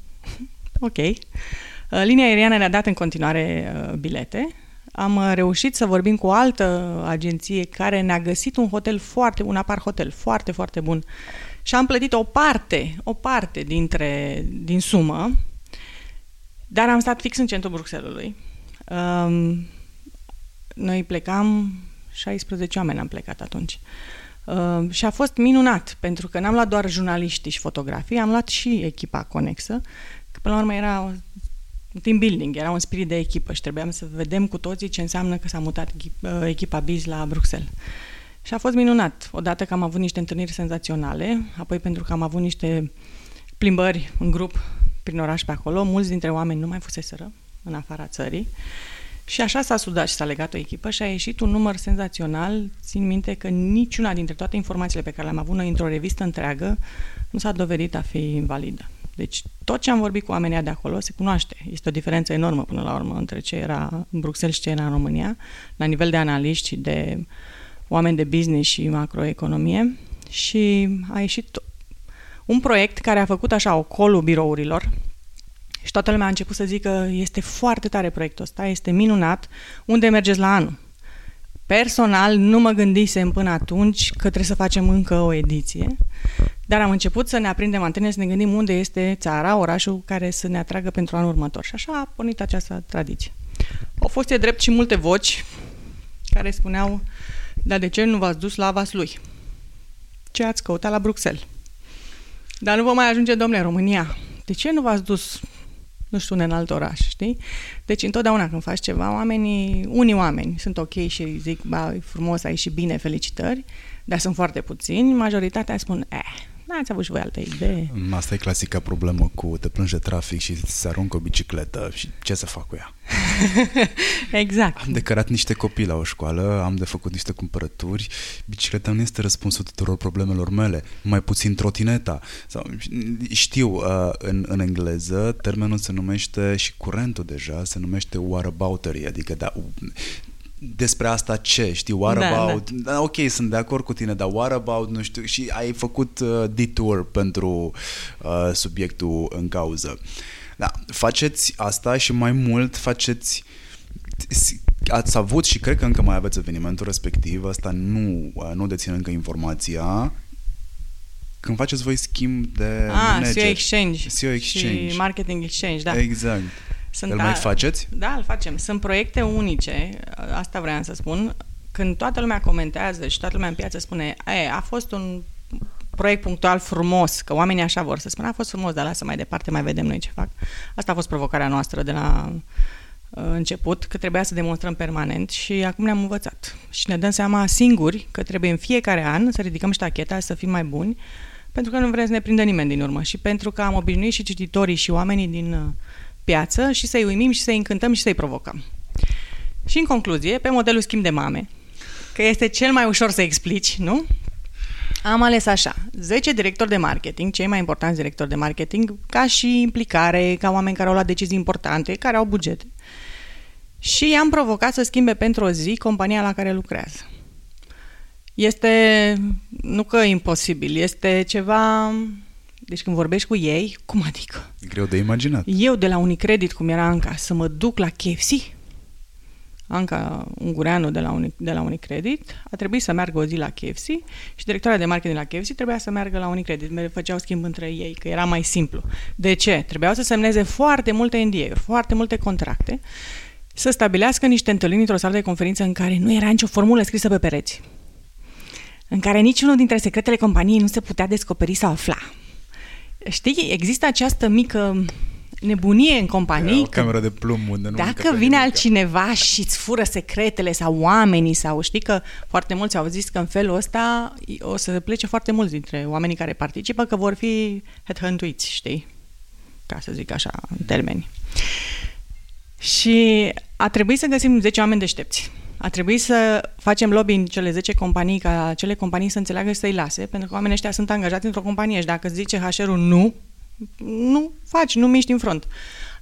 ok. Uh, linia aeriană ne-a dat în continuare uh, bilete, am uh, reușit să vorbim cu o altă agenție care ne-a găsit un hotel foarte, un apar hotel foarte, foarte bun și am plătit o parte, o parte dintre, din sumă, dar am stat fix în centrul Bruxellesului. Um, noi plecam, 16 oameni am plecat atunci. Uh, și a fost minunat, pentru că n-am luat doar jurnaliștii și fotografii, am luat și echipa conexă, că până la urmă era team building, era un spirit de echipă și trebuiam să vedem cu toții ce înseamnă că s-a mutat uh, echipa Biz la Bruxelles. Și a fost minunat, odată că am avut niște întâlniri senzaționale, apoi pentru că am avut niște plimbări în grup prin oraș pe acolo, mulți dintre oameni nu mai fuseseră în afara țării. Și așa s-a sudat și s-a legat o echipă și a ieșit un număr senzațional. Țin minte că niciuna dintre toate informațiile pe care le-am avut noi într-o revistă întreagă nu s-a dovedit a fi validă. Deci tot ce am vorbit cu oamenii de acolo se cunoaște. Este o diferență enormă până la urmă între ce era în Bruxelles și ce era în România, la nivel de analiști și de oameni de business și macroeconomie și a ieșit Un proiect care a făcut așa o colul birourilor și toată lumea a început să zică este foarte tare proiectul ăsta, este minunat, unde mergeți la anul? Personal, nu mă gândisem până atunci că trebuie să facem încă o ediție, dar am început să ne aprindem antene, să ne gândim unde este țara, orașul care să ne atragă pentru anul următor. Și așa a pornit această tradiție. Au fost, e drept, și multe voci care spuneau, dar de ce nu v-ați dus la Vaslui? Ce ați căutat la Bruxelles? Dar nu vă mai ajunge, domnule, România. De ce nu v-ați dus nu știu, în alt oraș, știi? Deci întotdeauna când faci ceva, oamenii, unii oameni sunt ok și zic, ba, e frumos, ai și bine, felicitări, dar sunt foarte puțini, majoritatea spun, eh, N-ați avut și voi altă idee. Asta e clasica problemă cu te plânge trafic și se aruncă o bicicletă și ce să fac cu ea? exact. Am de cărat niște copii la o școală, am de făcut niște cumpărături, bicicleta nu este răspunsul tuturor problemelor mele, mai puțin trotineta. Sau, știu, uh, în, în engleză termenul se numește și curentul deja se numește whataboutery, adică da, despre asta ce, știi, what da, about, da. da. ok, sunt de acord cu tine, dar what about, nu știu, și ai făcut uh, detour pentru uh, subiectul în cauză. Da, faceți asta și mai mult faceți ați avut și cred că încă mai aveți evenimentul respectiv, asta nu, uh, nu dețin încă informația, când faceți voi schimb de ah, manager. CEO Exchange. CEO Exchange. Și Marketing Exchange, da. Exact. Sunt îl mai faceți? Da, îl facem. Sunt proiecte unice, asta vreau să spun. Când toată lumea comentează și toată lumea în piață spune e, a fost un proiect punctual frumos, că oamenii așa vor să spună, a fost frumos, dar lasă mai departe, mai vedem noi ce fac. Asta a fost provocarea noastră de la uh, început, că trebuia să demonstrăm permanent și acum ne-am învățat. Și ne dăm seama singuri că trebuie în fiecare an să ridicăm ștacheta, să fim mai buni, pentru că nu vrem să ne prindă nimeni din urmă și pentru că am obișnuit și cititorii și oamenii din uh, piață și să-i uimim și să-i încântăm și să-i provocăm. Și în concluzie, pe modelul schimb de mame, că este cel mai ușor să explici, nu? Am ales așa, 10 directori de marketing, cei mai importanți directori de marketing, ca și implicare, ca oameni care au luat decizii importante, care au bugete. Și i-am provocat să schimbe pentru o zi compania la care lucrează. Este, nu că imposibil, este ceva deci când vorbești cu ei, cum adică? E greu de imaginat. Eu de la Unicredit, cum era Anca, să mă duc la KFC, Anca Ungureanu de la, Uni, de la Unicredit a trebuit să meargă o zi la KFC și directoarea de marketing la KFC trebuia să meargă la Unicredit. Mereu făceau schimb între ei, că era mai simplu. De ce? Trebuiau să semneze foarte multe NDA-uri, foarte multe contracte, să stabilească niște întâlniri într-o sală de conferință în care nu era nicio formulă scrisă pe pereți, în care niciunul dintre secretele companiei nu se putea descoperi sau afla. Știi, există această mică nebunie în companii. O cameră de plumb unde nu Dacă vine altcineva și îți fură secretele sau oamenii sau știi că foarte mulți au zis că în felul ăsta o să plece foarte mulți dintre oamenii care participă că vor fi headhuntuiți, știi? Ca să zic așa, în termeni. Și a trebuit să găsim 10 oameni deștepți a trebuit să facem lobby în cele 10 companii ca acele companii să înțeleagă și să-i lase, pentru că oamenii ăștia sunt angajați într-o companie și dacă zice HR-ul nu, nu faci, nu miști în front.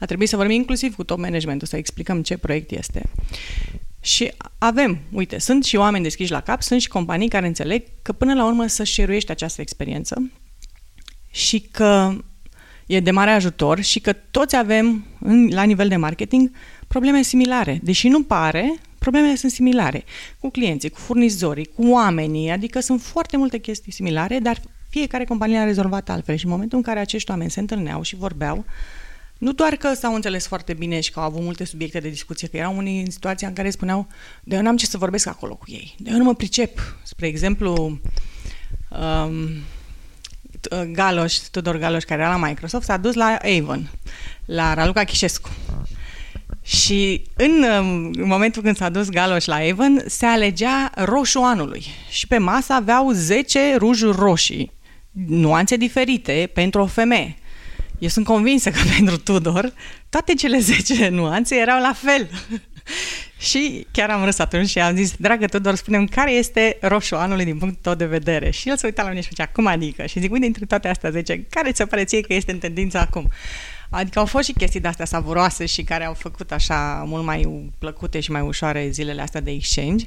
A trebuit să vorbim inclusiv cu top managementul, să explicăm ce proiect este. Și avem, uite, sunt și oameni deschiși la cap, sunt și companii care înțeleg că până la urmă să șeruiești această experiență și că e de mare ajutor și că toți avem, în, la nivel de marketing, probleme similare. Deși nu pare, problemele sunt similare cu clienții, cu furnizorii, cu oamenii, adică sunt foarte multe chestii similare, dar fiecare companie a rezolvat altfel și în momentul în care acești oameni se întâlneau și vorbeau, nu doar că s-au înțeles foarte bine și că au avut multe subiecte de discuție, că erau unii în situația în care spuneau de eu n-am ce să vorbesc acolo cu ei, de eu nu mă pricep. Spre exemplu, um, Galoș, Tudor Galoș, care era la Microsoft, s-a dus la Avon, la Raluca Chișescu. Și în, în momentul când s-a dus Galoș la Avon, se alegea roșu anului. Și pe masă aveau 10 rujuri roșii, nuanțe diferite pentru o femeie. Eu sunt convinsă că pentru Tudor toate cele 10 nuanțe erau la fel. și chiar am râs atunci și am zis, dragă Tudor, spunem care este roșu anului din punctul tău de vedere. Și el se uita la mine și făcea, cum adică? Și zic, uite, dintre toate astea 10, care ți-o pare ție că este în tendință acum? Adică au fost și chestii de-astea savuroase și care au făcut așa mult mai plăcute și mai ușoare zilele astea de exchange.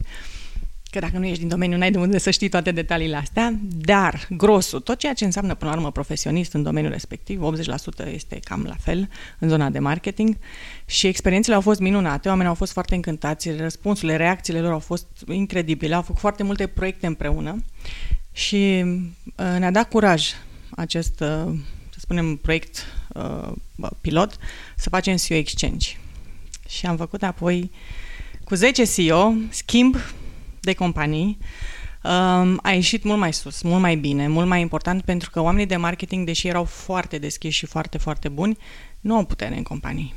că dacă nu ești din domeniu, n-ai de unde să știi toate detaliile astea, dar grosul, tot ceea ce înseamnă până la urmă profesionist în domeniul respectiv, 80% este cam la fel în zona de marketing. Și experiențele au fost minunate, oamenii au fost foarte încântați, răspunsurile, reacțiile lor au fost incredibile, au făcut foarte multe proiecte împreună. Și uh, ne-a dat curaj acest, uh, să spunem, proiect uh, pilot să facem CEO Exchange. Și am făcut apoi cu 10 CEO, schimb de companii, um, a ieșit mult mai sus, mult mai bine, mult mai important pentru că oamenii de marketing, deși erau foarte deschiși și foarte, foarte buni, nu au putere în companii.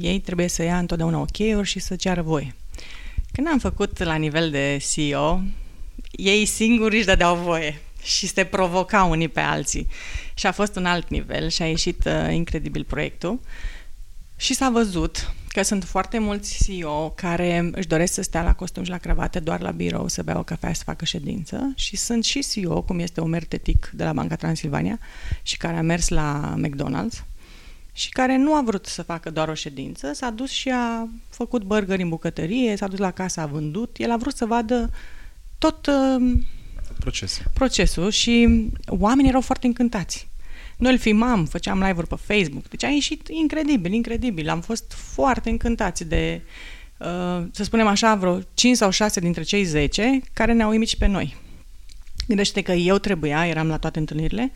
Ei trebuie să ia întotdeauna ok-uri și să ceară voie. Când am făcut la nivel de CEO, ei singuri își dădeau voie și se provocau unii pe alții. Și a fost un alt nivel și a ieșit uh, incredibil proiectul. Și s-a văzut că sunt foarte mulți CEO care își doresc să stea la costum și la cravată doar la birou, să bea o cafea, să facă ședință și sunt și CEO, cum este Omer Tetic de la Banca Transilvania și care a mers la McDonald's și care nu a vrut să facă doar o ședință, s-a dus și a făcut burgeri în bucătărie, s-a dus la casă, a vândut, el a vrut să vadă tot uh, procesul. procesul și oamenii erau foarte încântați. Noi îl filmam, făceam live-uri pe Facebook, deci a ieșit incredibil, incredibil. Am fost foarte încântați de, uh, să spunem așa, vreo 5 sau 6 dintre cei 10 care ne-au uimit și pe noi. Gândește că eu trebuia, eram la toate întâlnirile,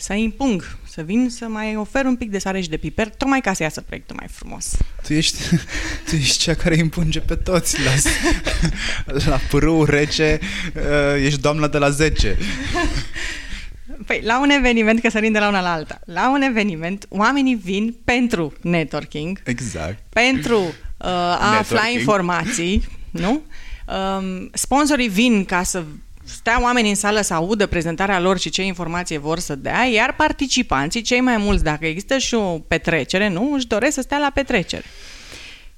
să impung, să vin să mai ofer un pic de sare și de piper, tocmai ca să iasă proiectul mai frumos. Tu ești, tu ești cea care impunge pe toți la, la pârâu rece, uh, ești doamna de la 10. Păi, la un eveniment, că sărim de la una la alta, la un eveniment, oamenii vin pentru networking, Exact. pentru uh, a afla informații, nu? Um, sponsorii vin ca să stea oamenii în sală să audă prezentarea lor și ce informație vor să dea, iar participanții, cei mai mulți, dacă există și o petrecere, nu, își doresc să stea la petrecere.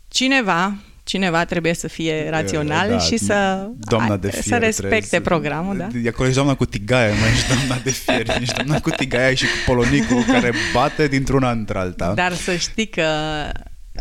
Cineva, cineva trebuie să fie rațional Da, și să, doamna de să fier respecte trebuie programul, da? să- Acolo ești doamna cu tigaia, mai ești doamna de fier, ești doamna cu tigaia și cu polonicul care bate dintr-una într-alta. Dar să știi că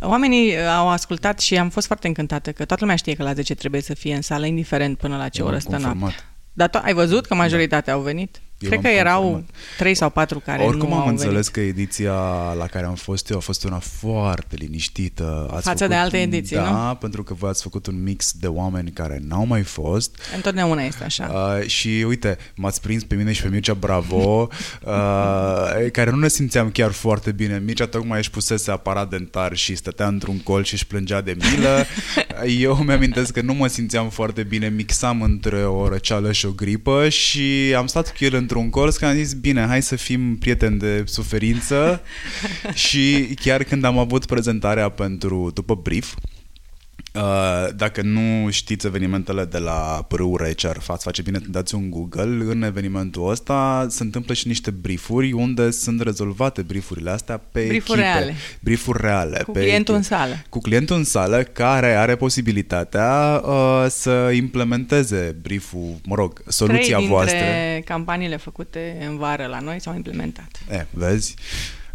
oamenii au ascultat și am fost foarte încântată că toată lumea știe că la 10 trebuie să fie în sală, indiferent până la ce Eu oră am stă confirmat. noaptea. Dar to- ai văzut că majoritatea au venit? Eu Cred am că erau confirmat. trei sau patru care Oricum nu am au înțeles venit. că ediția la care am fost eu a fost una foarte liniștită. Ați Față de alte ediții, da, nu? pentru că voi ați făcut un mix de oameni care n-au mai fost. Întotdeauna este așa. Uh, și uite, m-ați prins pe mine și pe Mircea Bravo, uh, care nu ne simțeam chiar foarte bine. Mircea tocmai își pusese aparat dentar și stătea într-un colț și își plângea de milă. Eu mi-amintesc că nu mă simțeam foarte bine, mixam între o răceală și o gripă și am stat cu el într-un colț și am zis, bine, hai să fim prieteni de suferință. Și chiar când am avut prezentarea pentru după brief, Uh, dacă nu știți evenimentele de la Pârâu Rece, ar fa- face bine să dați un Google. În evenimentul ăsta se întâmplă și niște briefuri unde sunt rezolvate briefurile astea pe Briefuri echipe. reale. Briefuri reale. Cu pe clientul în echipe. sală. Cu clientul în sală care are posibilitatea uh, să implementeze brieful, mă rog, soluția Trei dintre voastră. campaniile făcute în vară la noi s-au implementat. E, vezi?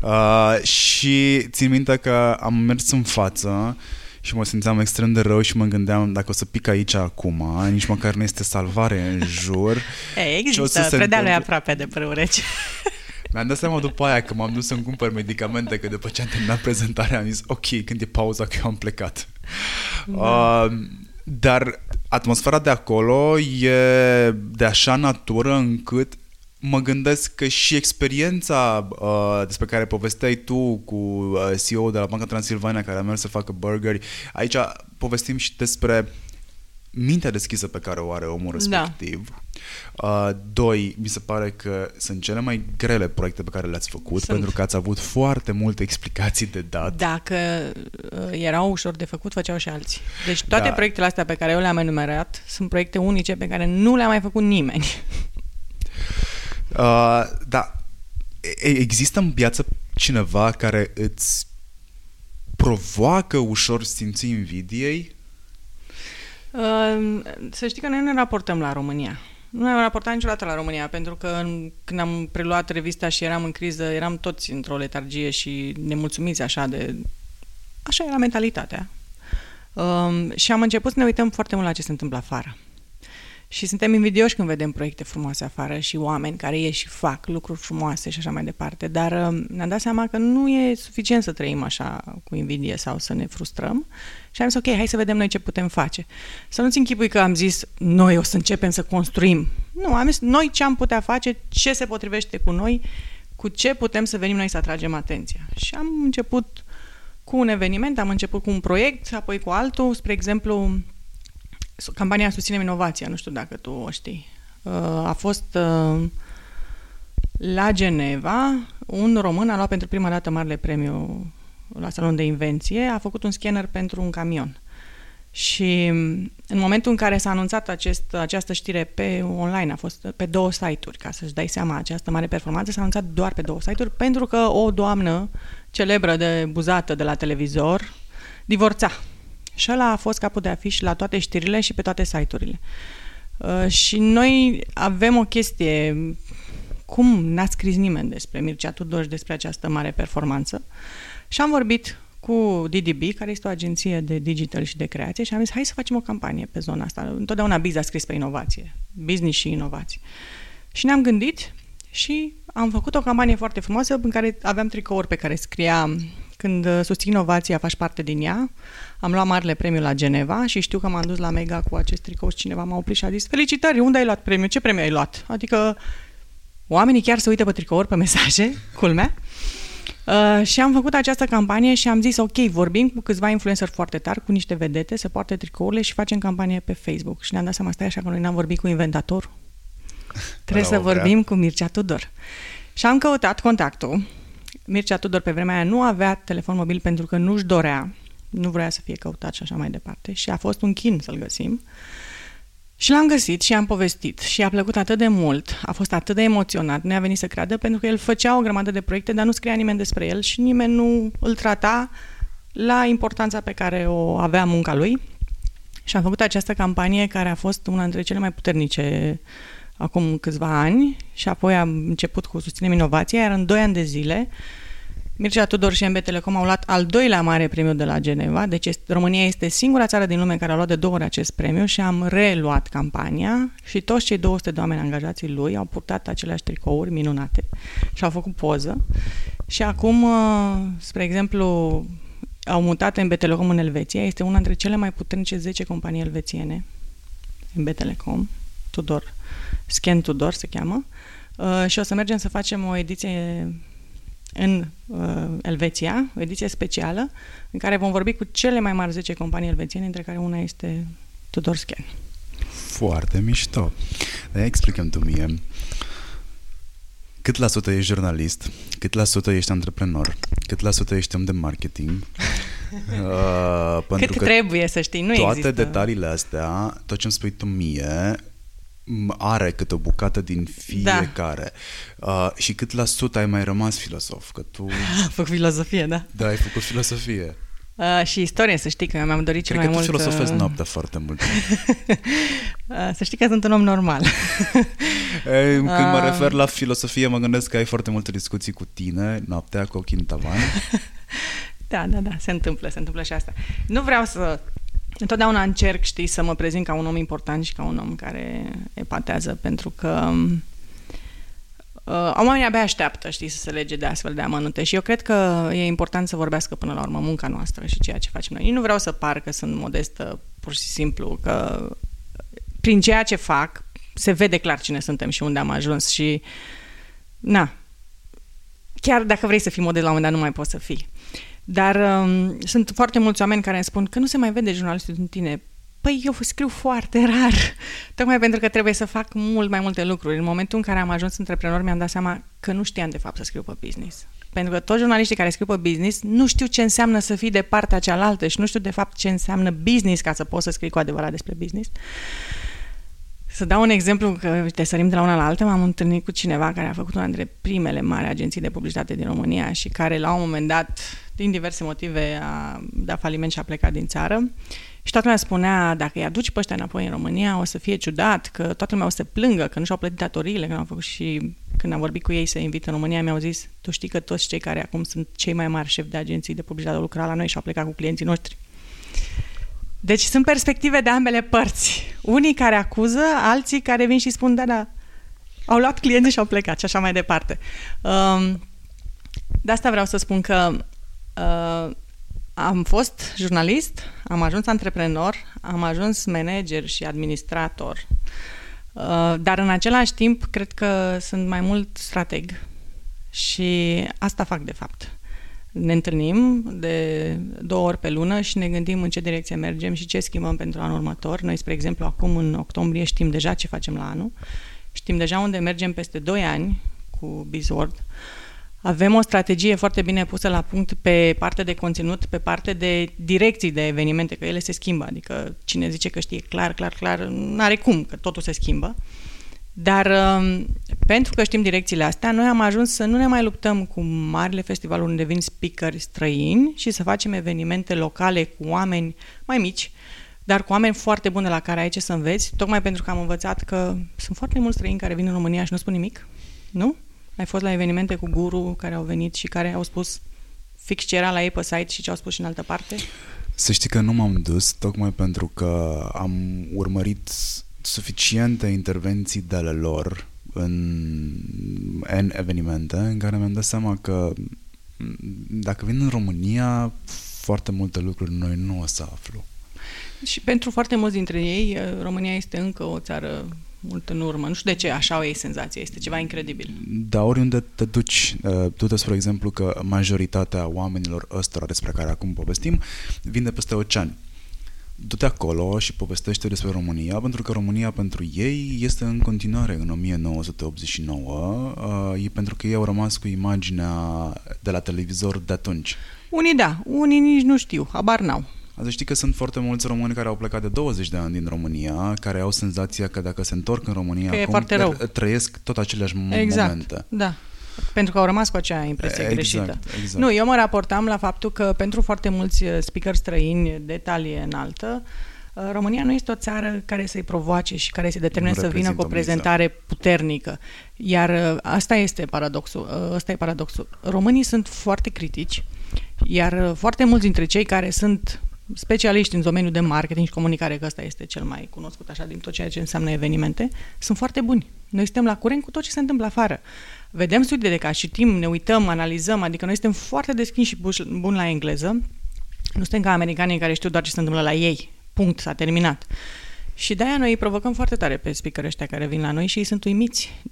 Uh, și țin minte că am mers în față și mă simțeam extrem de rău și mă gândeam dacă o să pic aici acum, nici măcar nu este salvare în jur. E, Ce o să există, se predealul e întâmple? aproape de Pârâu Rece. Mi-am dat seama după aia că m-am dus să-mi cumpăr medicamente, că după ce am terminat prezentarea am zis, ok, când e pauza că eu am plecat. Da. Uh, dar atmosfera de acolo e de așa natură încât mă gândesc că și experiența uh, despre care povesteai tu cu uh, CEO de la Banca Transilvania care a mers să facă burgeri, aici povestim și despre mintea deschisă pe care o are omul Da. respectiv. Uh, doi, mi se pare că sunt cele mai grele proiecte pe care le-ați făcut, Sunt. pentru că ați avut foarte multe explicații de dat. Dacă uh, erau ușor de făcut, făceau și alții. Deci toate Da. proiectele astea pe care eu le-am enumerat sunt proiecte unice pe care nu le-a mai făcut nimeni. Uh, da, E- există în piață cineva care îți provoacă ușor simții invidiei? Uh, Să știi că noi nu ne raportăm la România. Nu ne-am raportat niciodată la România, pentru că în, când am preluat revista și eram în criză, eram toți într-o letargie și nemulțumiți așa de... Așa era mentalitatea. Um, și am început să ne uităm foarte mult la ce se întâmplă afară. Și suntem invidioși când vedem proiecte frumoase afară și oameni care ieși și fac lucruri frumoase și așa mai departe. Dar uh, ne-am dat seama că nu e suficient să trăim așa cu invidie sau să ne frustrăm. Și am zis, ok, hai să vedem noi ce putem face. Să nu-ți închipui că am zis, noi o să începem să construim. Nu, am zis, noi ce am putea face, ce se potrivește cu noi, cu ce putem să venim noi să atragem atenția. Și am început cu un eveniment, am început cu un proiect, apoi cu altul, spre exemplu, campania Susținem Inovația, nu știu dacă tu o știi. Uh, a fost uh, la Geneva, un român a luat pentru prima dată marele premiu la salon de invenție, a făcut un scanner pentru un camion. Și în momentul în care s-a anunțat acest, această știre pe online, a fost pe două site-uri, ca să-și dai seama, această mare performanță s-a anunțat doar pe două site-uri, pentru că o doamnă celebră de buzată de la televizor divorța și ăla a fost capul de afiș la toate știrile și pe toate site-urile. Uh, și noi avem o chestie, cum n-a scris nimeni despre Mircea Tudor și despre această mare performanță. Și am vorbit cu DDB, care este o agenție de digital și de creație și am zis, hai să facem o campanie pe zona asta. Întotdeauna Biz a scris pe inovație, business și inovație. Și ne-am gândit și am făcut o campanie foarte frumoasă în care aveam tricouri pe care scria când uh, susțin inovația, faci parte din ea. Am luat marele premiu la Geneva și știu că m-am dus la Mega cu acest tricou și cineva m-a oprit și a zis Felicitări, unde ai luat premiu? Ce premiu ai luat? Adică oamenii chiar se uită pe tricouri, pe mesaje, culmea. Uh, și am făcut această campanie și am zis, ok, vorbim cu câțiva influencer foarte tari, cu niște vedete, se poartă tricourile și facem campanie pe Facebook. Și ne-am dat seama, stai așa că noi n-am vorbit cu inventatorul. Trebuie să vorbim cu Mircea Tudor. Și am căutat contactul Mircea Tudor pe vremea aia nu avea telefon mobil pentru că nu-și dorea, nu vrea să fie căutat și așa mai departe și a fost un chin să-l găsim. Și l-am găsit și am povestit și a plăcut atât de mult, a fost atât de emoționat, nu a venit să creadă pentru că el făcea o grămadă de proiecte, dar nu scria nimeni despre el și nimeni nu îl trata la importanța pe care o avea munca lui. Și am făcut această campanie care a fost una dintre cele mai puternice acum câțiva ani și apoi am început cu Susținem Inovația, iar în doi ani de zile Mircea Tudor și MB Telecom au luat al doilea mare premiu de la Geneva, deci este, România este singura țară din lume care a luat de două ori acest premiu și am reluat campania și toți cei 200 de oameni angajații lui au purtat aceleași tricouri minunate și au făcut poză. Și acum, uh, spre exemplu, au mutat MB Telecom în Elveția, este una dintre cele mai puternice 10 companii elvețiene, MB Telecom, Tudor Scan Tudor se cheamă, uh, și o să mergem să facem o ediție în uh, Elveția, o ediție specială, în care vom vorbi cu cele mai mari 10 companii elvețiene, între care una este Tudor Scan. Foarte mișto. Dar explicăm tu mie. Cât la sută ești jurnalist? Cât la sută ești antreprenor? Cât la sută ești om de marketing? uh, pentru Cât că trebuie să știi, nu toate există. detaliile astea, tot ce îmi spui tu mie, are câte o bucată din fiecare. Da. Uh, și cât la sută ai mai rămas filosof? Că tu... Am făcut filozofie, da. Da, ai făcut filosofie. Uh, și istorie, să știi că mi-am dorit cel mai mult... Cred că tu filosofezi uh... noaptea foarte mult. uh, să știi că sunt un om normal. Ei, când uh... mă refer la filosofie, mă gândesc că ai foarte multe discuții cu tine, noaptea, cu ochii în tavan. da, da, da, se întâmplă, se întâmplă și asta. Nu vreau să întotdeauna încerc, știi, să mă prezint ca un om important și ca un om care epatează, pentru că uh, oamenii abia așteaptă, știi, să se lege de astfel de amănunte și eu cred că e important să vorbească până la urmă munca noastră și ceea ce facem noi. Eu nu vreau să par că sunt modestă, pur și simplu, că prin ceea ce fac se vede clar cine suntem și unde am ajuns și na, chiar dacă vrei să fii model la un moment dat nu mai poți să fii. Dar um, sunt foarte mulți oameni care îmi spun că nu se mai vede jurnalistul din tine. Păi eu scriu foarte rar, tocmai pentru că trebuie să fac mult mai multe lucruri. În momentul în care am ajuns antreprenor, mi-am dat seama că nu știam de fapt să scriu pe business. Pentru că toți jurnaliștii care scriu pe business nu știu ce înseamnă să fii de partea cealaltă și nu știu de fapt ce înseamnă business ca să poți să scrii cu adevărat despre business. Să dau un exemplu, că uite, sărim de la una la alta, m-am întâlnit cu cineva care a făcut una dintre primele mari agenții de publicitate din România și care la un moment dat, din diverse motive, a dat faliment și a plecat din țară. Și toată lumea spunea, dacă îi aduci pe ăștia înapoi în România, o să fie ciudat, că toată lumea o să plângă, că nu și-au plătit datoriile, că am făcut și când am vorbit cu ei să invit în România, mi-au zis, tu știi că toți cei care acum sunt cei mai mari șefi de agenții de publicitate au lucrat la noi și au plecat cu clienții noștri. Deci sunt perspective de ambele părți. Unii care acuză, alții care vin și spun, da, da, au luat clienți și au plecat și așa mai departe. Um, de asta vreau să spun că uh, am fost jurnalist, am ajuns antreprenor, am ajuns manager și administrator, uh, dar în același timp cred că sunt mai mult strateg și asta fac de fapt. Ne întâlnim de două ori pe lună și ne gândim în ce direcție mergem și ce schimbăm pentru anul următor. Noi, spre exemplu, acum în octombrie știm deja ce facem la anul, știm deja unde mergem peste 2 ani cu Bizword. Uh, avem o strategie foarte bine pusă la punct pe partea de conținut, pe partea de direcții de evenimente, că ele se schimbă. Adică cine zice că știe clar, clar, clar, nu are cum, că totul se schimbă. Dar um, pentru că știm direcțiile astea, noi am ajuns să nu ne mai luptăm cu marile festivaluri unde vin speakeri străini și să facem evenimente locale cu oameni mai mici, dar cu oameni foarte buni la care ai ce să înveți, tocmai pentru că am învățat că sunt foarte mulți străini care vin în România și nu spun nimic, nu? Ai fost la evenimente cu guru care au venit și care au spus fix ce era la ei pe site și ce au spus și în altă parte? Să știi că nu m-am dus tocmai pentru că am urmărit suficiente intervenții de ale lor în N evenimente în care mi-am dat seama că dacă vin în România, foarte multe lucruri noi nu o să aflu. Și pentru foarte mulți dintre ei, România este încă o țară mult în urmă. Nu știu de ce așa o ei senzație, este ceva incredibil. Da, oriunde te duci, uh, tu te spre exemplu că majoritatea oamenilor ăstora despre care acum povestim vin de peste oceani. Du-te acolo și povestește despre România, pentru că România pentru ei este în continuare în 1989, uh, e pentru că ei au rămas cu imaginea de la televizor de atunci. Unii da, unii nici nu știu, habar n-au. Să știi că sunt foarte mulți români care au plecat de 20 de ani din România, care au senzația că dacă se întorc în România că acum, e foarte rău. trăiesc tot aceleași exact. momente. Da. Pentru că au rămas cu acea impresie exact, greșită. Exact. Nu, eu mă raportam la faptul că pentru foarte mulți uh, speaker străini de talie înaltă, uh, România nu este o țară care să-i provoace și care se determine să vină cu o prezentare puternică. Iar uh, asta este paradoxul. Asta e paradoxul. Românii sunt foarte critici, iar foarte mulți dintre cei care sunt specialiști în domeniul de marketing și comunicare, că ăsta este cel mai cunoscut așa din tot ceea ce înseamnă evenimente, sunt foarte buni. Noi suntem la curent cu tot ce se întâmplă afară. Vedem studii de caz, citim, ne uităm, analizăm, adică noi suntem foarte deschiși și buni la engleză. Nu suntem ca americanii care știu doar ce se întâmplă la ei. Punct, s-a terminat. Și de-aia noi îi provocăm foarte tare pe speaker ăștia care vin la noi și ei sunt uimiți.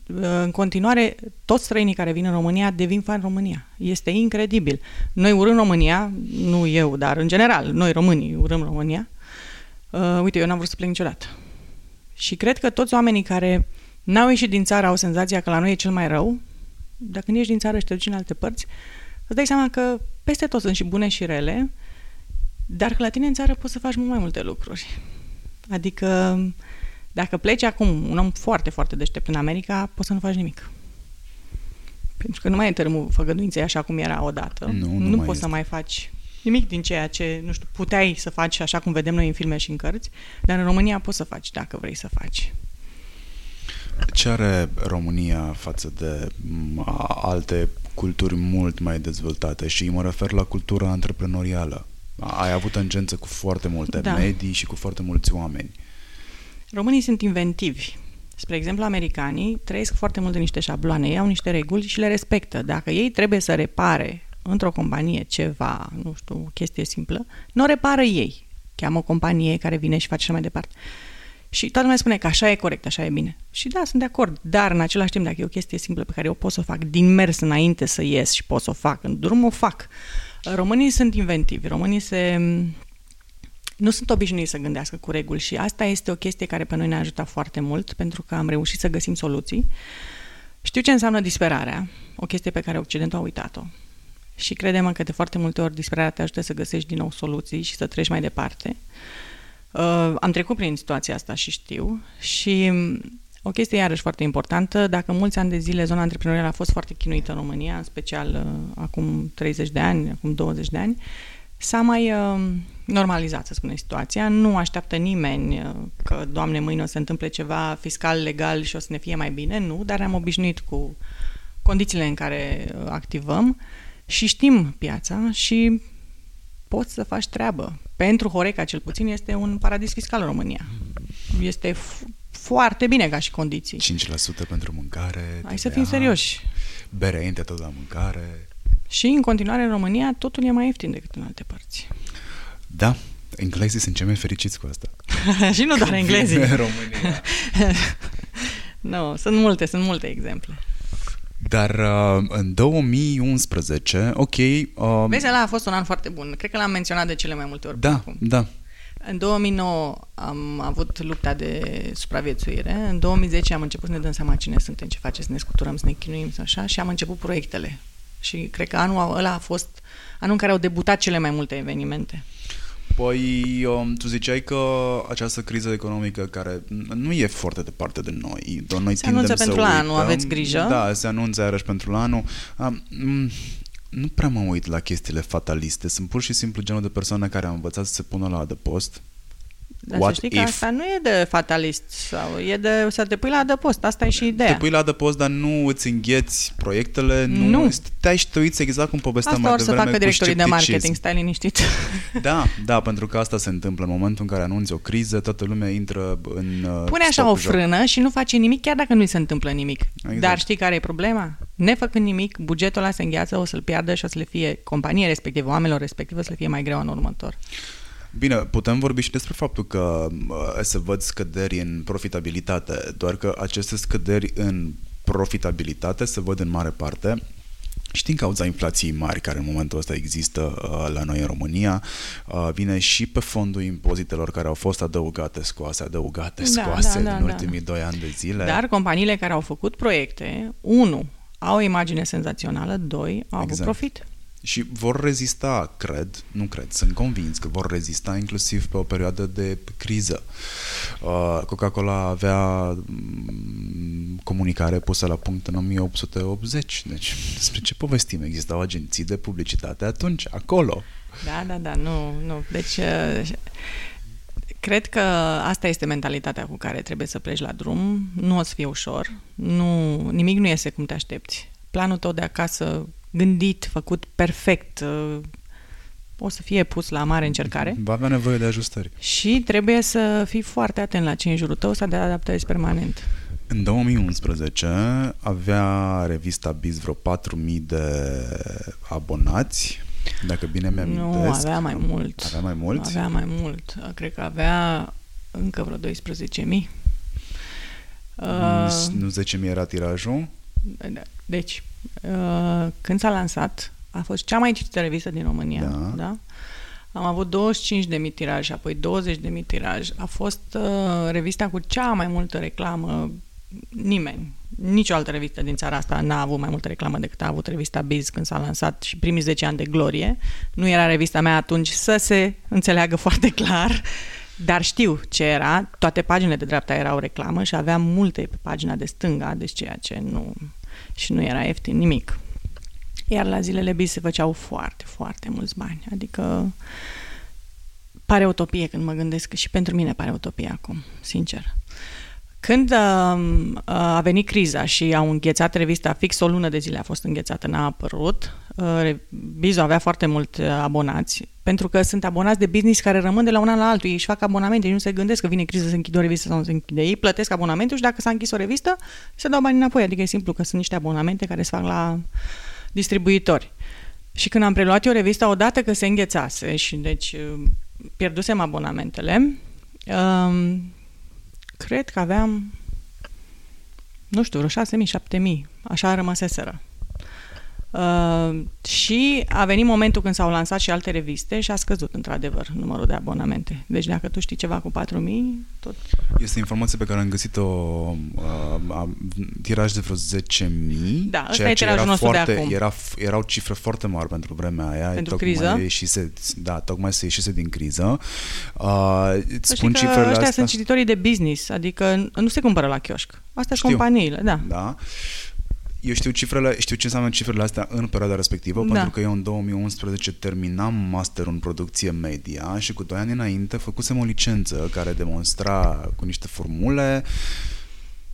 În continuare, toți străinii care vin în România devin fan România. Este incredibil. Noi urâm România, nu eu, dar în general, noi românii urâm România. Uh, uite, eu n-am vrut să plec niciodată. Și cred că toți oamenii care n-au ieșit din țară au senzația că la noi e cel mai rău. Dacă nu ieși din țară și te duci în alte părți, îți dai seama că peste tot sunt și bune și rele, dar că la tine în țară poți să faci mult mai multe lucruri. Adică dacă pleci acum un om foarte, foarte deștept în America, poți să nu faci nimic. Pentru că nu mai e tărâmul făgăduinței așa cum era odată. Nu, nu, nu mai poți este. să mai faci nimic din ceea ce, nu știu, puteai să faci așa cum vedem noi în filme și în cărți, dar în România poți să faci dacă vrei să faci. Ce are România față de m, a- alte culturi mult mai dezvoltate și mă refer la cultura antreprenorială? Ai avut tangență cu foarte multe Da. medii și cu foarte mulți oameni. Românii sunt inventivi. Spre exemplu, americanii trăiesc foarte mult în niște șabloane, ei au niște reguli și le respectă. Dacă ei trebuie să repare într-o companie ceva, nu știu, o chestie simplă, nu o repară ei. Cheamă o companie care vine și face așa mai departe. Și toată lumea spune că așa e corect, așa e bine. Și da, sunt de acord, dar în același timp, dacă e o chestie simplă pe care eu pot să o fac din mers înainte să ies și pot să o fac în drum, o fac. Românii sunt inventivi, românii se nu sunt obișnuiți să gândească cu reguli și asta este o chestie care pe noi ne-a ajutat foarte mult pentru că am reușit să găsim soluții. Știu ce înseamnă disperarea, o chestie pe care Occidentul a uitat-o. Și credem că de foarte multe ori disperarea te ajută să găsești din nou soluții și să treci mai departe. Uh, am trecut prin situația asta și știu și um, o chestie iarăși foarte importantă, dacă mulți ani de zile zona antreprenorială a fost foarte chinuită în România, în special uh, acum 30 de ani, acum 20 de ani, s-a mai uh, normalizat, să spunem, situația. Nu așteaptă nimeni uh, că, Doamne, mâine o să se întâmple ceva fiscal, legal și o să ne fie mai bine. Nu, dar am obișnuit cu condițiile în care uh, activăm și știm piața și poți să faci treabă. Pentru Horeca, cel puțin, este un paradis fiscal în România. este f- foarte bine ca și condiții. 5% pentru mâncare. Hai să TVA, fim serioși. Bere înainte tot la mâncare. Și în continuare în România totul e mai ieftin decât în alte părți. Da, englezii sunt cei mai fericiți cu asta. și nu doar englezii. Vin în România. nu, sunt multe, sunt multe exemple. Dar uh, în 2011, ok... Uh, Vezi, ăla a fost un an foarte bun. Cred că l-am menționat de cele mai multe ori. până da, acum. da. În 2009 am avut lupta de supraviețuire. În 2010 am început să ne dăm seama cine suntem, ce facem, să ne scuturăm, să ne chinuim, să așa, și am început proiectele. Și cred că anul ăla a fost anul în care au debutat cele mai multe evenimente. Păi, um, tu ziceai că această criză economică care nu e foarte departe de noi, doar noi Se anunță tindem pentru să anul, uităm. aveți grijă. Da, se anunță iarăși pentru anul. Um, mm, nu prea mă uit la chestiile fataliste. Sunt pur și simplu genul de persoană care a învățat să se pună la adăpost. Dar What să știi că if? asta nu e de fatalist sau e de să te pui la adăpost. Asta e și ideea. Te pui la adăpost, dar nu îți îngheți proiectele, nu, Nu. stai și te uiți exact cum povesteam Asta mai or să devreme facă cu directorii de scepticism. marketing, stai liniștit. Da, da, pentru că asta se întâmplă în momentul în care anunți o criză, toată lumea intră în uh, Pune așa stop o joc. frână și nu face nimic chiar dacă nu-i se întâmplă nimic. Exact. Dar știi care e problema? Nefăcând nimic, bugetul ăla se îngheață, o să-l piardă și o să le fie companie respectivă, oamenilor respective, o să le fie mai greu în următor. Bine, putem vorbi și despre faptul că uh, se văd scăderi în profitabilitate, doar că aceste scăderi în profitabilitate se văd în mare parte și din cauza inflației mari care în momentul ăsta există uh, la noi în România, uh, vine și pe fondul impozitelor care au fost adăugate, scoase, adăugate, Da, scoase da, da, în da. ultimii doi ani de zile. Dar companiile care au făcut proiecte, unu, au o imagine senzațională, doi, au avut Exact. profit. Și vor rezista, cred, nu cred, sunt convins că vor rezista inclusiv pe o perioadă de criză. Uh, Coca-Cola avea mm, comunicare pusă la punct în 1880, deci despre ce povestim? Existau agenții de publicitate atunci, acolo. Da, da, da, nu, nu. Deci, uh, cred că asta este mentalitatea cu care trebuie să pleci la drum. Nu o să fie ușor. Nu, nimic nu iese cum te aștepți. Planul tău de acasă, gândit, făcut perfect, uh, o să fie pus la mare încercare. Va avea nevoie de ajustări. Și trebuie să fii foarte atent la ce în jurul tău, să te adaptezi permanent. În 2011 avea revista Biz vreo 4.000 de abonați, dacă bine mi-amintesc. Nu, avea mai mult. Avea mai mult? Avea mai mult. Cred că avea încă vreo 12.000. Uh, Nu 10.000 era tirajul? Deci, uh, când s-a lansat, a fost cea mai citită revistă din România. Da. Da? Am avut 25 de mii tiraj, apoi 20 de mii tiraj. A fost uh, revista cu cea mai multă reclamă. Nimeni, nicio altă revistă din țara asta n-a avut mai multă reclamă decât a avut revista Biz când s-a lansat și primii 10 ani de glorie. Nu era revista mea atunci să se înțeleagă foarte clar, dar știu ce era. Toate paginile de dreapta erau reclamă și aveam multe pe pagina de stânga, deci ceea ce nu... Și nu era ieftin nimic. Iar la zilele Biz se făceau foarte, foarte mulți bani. Adică pare utopie când mă gândesc că și pentru mine pare utopie acum, sincer. Când uh, a venit criza și au înghețat revista, fix o lună de zile a fost înghețată, n-a apărut, uh, Bizo avea foarte mult uh, abonați, pentru că sunt abonați de business care rămân de la un an la altul. Ei își fac abonamente, ei nu se gândesc că vine criză să închid o revistă sau nu se închide. Ei plătesc abonamentul și dacă s-a închis o revistă, se dau bani înapoi. Adică e simplu că sunt niște abonamente care se fac la distribuitori. Și când am preluat eu revista, odată că se înghețase și deci uh, pierdusem abonamentele, um, cred că aveam, nu știu, vreo 6.000, 7.000, așa rămăseseră. Uh, și a venit momentul când s-au lansat și alte reviste și a scăzut într-adevăr numărul de abonamente. Deci dacă tu știi ceva cu 4.000, tot... Este informație pe care am găsit-o uh, a, tiraj de vreo 10.000. Da, ăsta ceea e ce tirajul era nostru de foarte, acum. Era, erau cifre foarte mari pentru vremea aia. Pentru tocmai criză? Ieșise, da, tocmai se ieșise din criză. Uh, îți Să spun știi că cifrele ăștia astea. sunt cititorii de business, adică nu se cumpără la chioșc. Astea sunt Știu. companiile, da. Da. Eu știu cifrele, știu ce înseamnă cifrele astea în perioada respectivă, Da. pentru că eu în 2011 terminam masterul în producție media și cu 2 ani înainte făcusem o licență care demonstra cu niște formule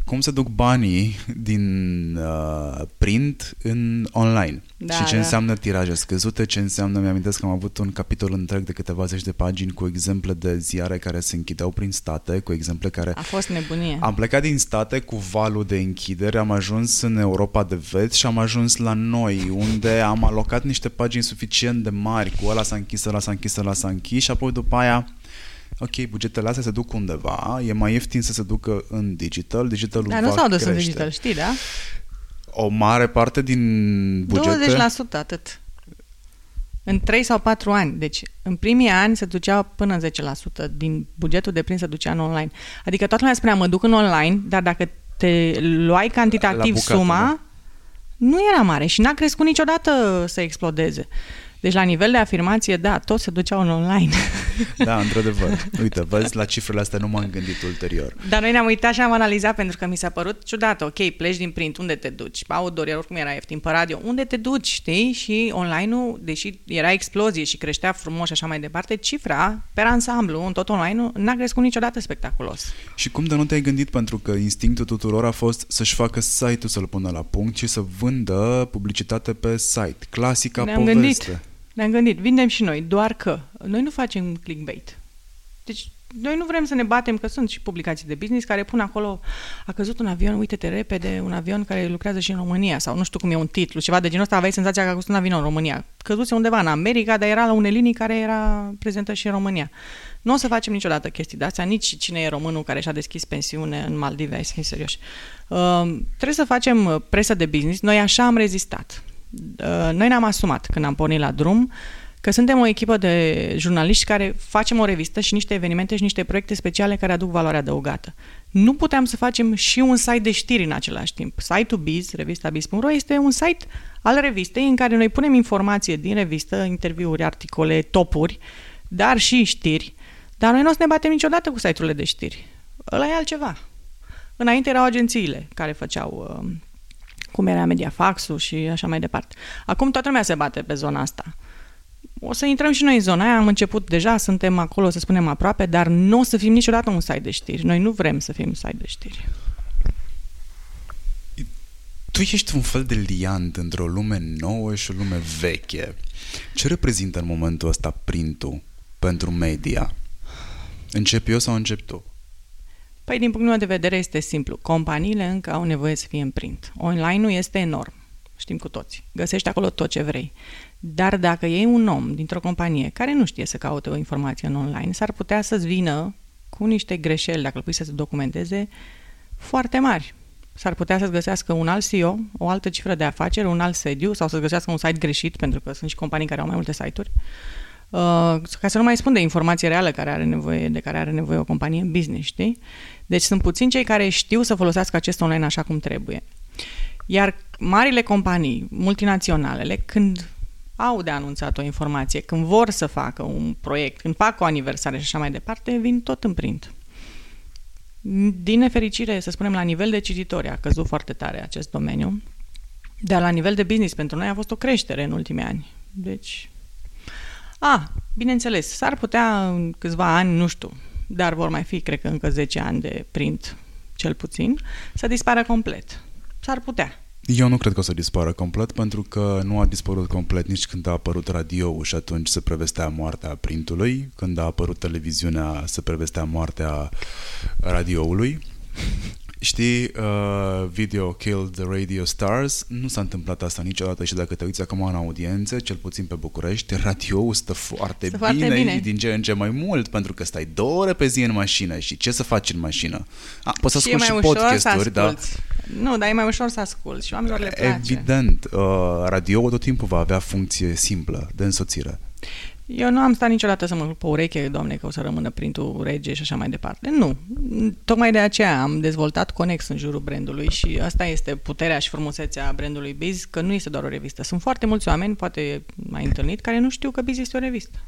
cum se duc banii din uh, print în online Da, și ce da. înseamnă tiraje scăzute, ce înseamnă, mi-amintesc că am avut un capitol întreg de câteva zeci de pagini cu exemple de ziare care se închideau prin state, cu exemple care... A fost nebunie. Am plecat din state cu valul de închidere, am ajuns în Europa de vest și am ajuns la noi, unde am alocat niște pagini suficient de mari, cu ăla s-a închis, ăla s-a închis, ăla s-a închis și apoi după aia ok, bugetele astea se duc undeva, e mai ieftin să se ducă în digital, digitalul Dar nu va s-au dus în crește. digital, știi, da? O mare parte din bugete... 20% atât. În 3 sau 4 ani. Deci, în primii ani se ducea până în 10% din bugetul de print se ducea în online. Adică toată lumea spunea, mă duc în online, dar dacă te luai La cantitativ bucată, suma, da. nu era mare și n-a crescut niciodată să explodeze. Deci, la nivel de afirmație, da, toți se duceau în online. Da, într-adevăr. Uite, vezi, la cifrele astea nu m-am gândit ulterior. Dar noi ne-am uitat și am analizat pentru că mi s-a părut ciudat. Ok, pleci din print, unde te duci? Pe outdoor, oricum era ieftin, pe radio, unde te duci, știi? Și online-ul, deși era explozie și creștea frumos și așa mai departe, cifra, per ansamblu, în tot online n-a crescut niciodată spectaculos. Și cum de nu te-ai gândit pentru că instinctul tuturor a fost să-și facă site-ul să-l pună la punct și să vândă publicitate pe site. Clasica Ne-am poveste. gândit. Ne-am gândit, vindem și noi, doar că noi nu facem clickbait. Deci noi nu vrem să ne batem, că sunt și publicații de business care pun acolo, a căzut un avion, uite-te repede, un avion care lucrează și în România, sau nu știu cum e un titlu, ceva de genul ăsta, aveai senzația că a căzut un avion în România. Căzuse undeva în America, dar era la unele linii care era prezentă și în România. Nu o să facem niciodată chestii de astea, nici cine e românul care și-a deschis pensiune în Maldive, hai să fim serioși. Uh, trebuie să facem uh, presă de business, noi așa am rezistat. Uh, noi ne-am asumat când am pornit la drum că suntem o echipă de jurnaliști care facem o revistă și niște evenimente și niște proiecte speciale care aduc valoare adăugată. Nu puteam să facem și un site de știri în același timp. Site-ul Biz, revista Biz.ro, este un site al revistei în care noi punem informație din revistă, interviuri, articole, topuri, dar și știri. Dar noi nu o să ne batem niciodată cu site-urile de știri. Ăla e altceva. Înainte erau agențiile care făceau uh, cum era Mediafax-ul și așa mai departe. Acum toată lumea se bate pe zona asta. O să intrăm și noi în zona aia, am început deja, suntem acolo, să spunem aproape, dar nu o să fim niciodată un site de știri. Noi nu vrem să fim site de știri. Tu ești un fel de liant între o lume nouă și o lume veche. Ce reprezintă în momentul ăsta printul pentru media? Încep eu sau încep tu? Păi, din punctul meu de vedere, este simplu. Companiile încă au nevoie să fie în print. Online-ul este enorm. Știm cu toți. Găsești acolo tot ce vrei. Dar dacă iei un om dintr-o companie care nu știe să caute o informație în online, s-ar putea să-ți vină cu niște greșeli, dacă îl pui să se documenteze, foarte mari. S-ar putea să-ți găsească un alt CEO, o altă cifră de afaceri, un alt sediu sau să-ți găsească un site greșit, pentru că sunt și companii care au mai multe site-uri. Uh, ca să nu mai spun de informație reală care are nevoie, de care are nevoie o companie în business, știi? Deci sunt puțini cei care știu să folosească acest online așa cum trebuie. Iar marile companii, multinaționalele, când au de anunțat o informație, când vor să facă un proiect, când fac o aniversare și așa mai departe, vin tot în print. Din nefericire, să spunem, la nivel de cititori a căzut foarte tare acest domeniu, dar la nivel de business pentru noi a fost o creștere în ultimii ani. Deci, a, bineînțeles, s-ar putea în câțiva ani, nu știu, dar vor mai fi, cred că încă 10 ani de print, cel puțin, să dispară complet. S-ar putea. Eu nu cred că o să dispară complet, pentru că nu a dispărut complet nici când a apărut radio și atunci se prevestea moartea printului, când a apărut televiziunea se prevestea moartea radioului. Știi, uh, video killed the radio stars, nu s-a întâmplat asta niciodată și dacă te uiți acum în audiențe, cel puțin pe București, radio stă foarte, Stă bine, foarte bine. din ce în ce mai mult, pentru că stai două ore pe zi în mașină și ce să faci în mașină? A, poți să și e asculti mai și ușor să podcasturi, da? asculți. Nu, dar e mai ușor să asculți și oamenilor le place. Evident, uh, radio tot timpul va avea funcție simplă de însoțire. Eu nu am stat niciodată să mă lupt pe ureche, doamne, că o să rămână printul rege și așa mai departe. Nu. Tocmai de aceea am dezvoltat Conex în jurul brandului și asta este puterea și frumusețea brandului Biz, că nu este doar o revistă. Sunt foarte mulți oameni, poate mai întâlnit, care nu știu că Biz este o revistă.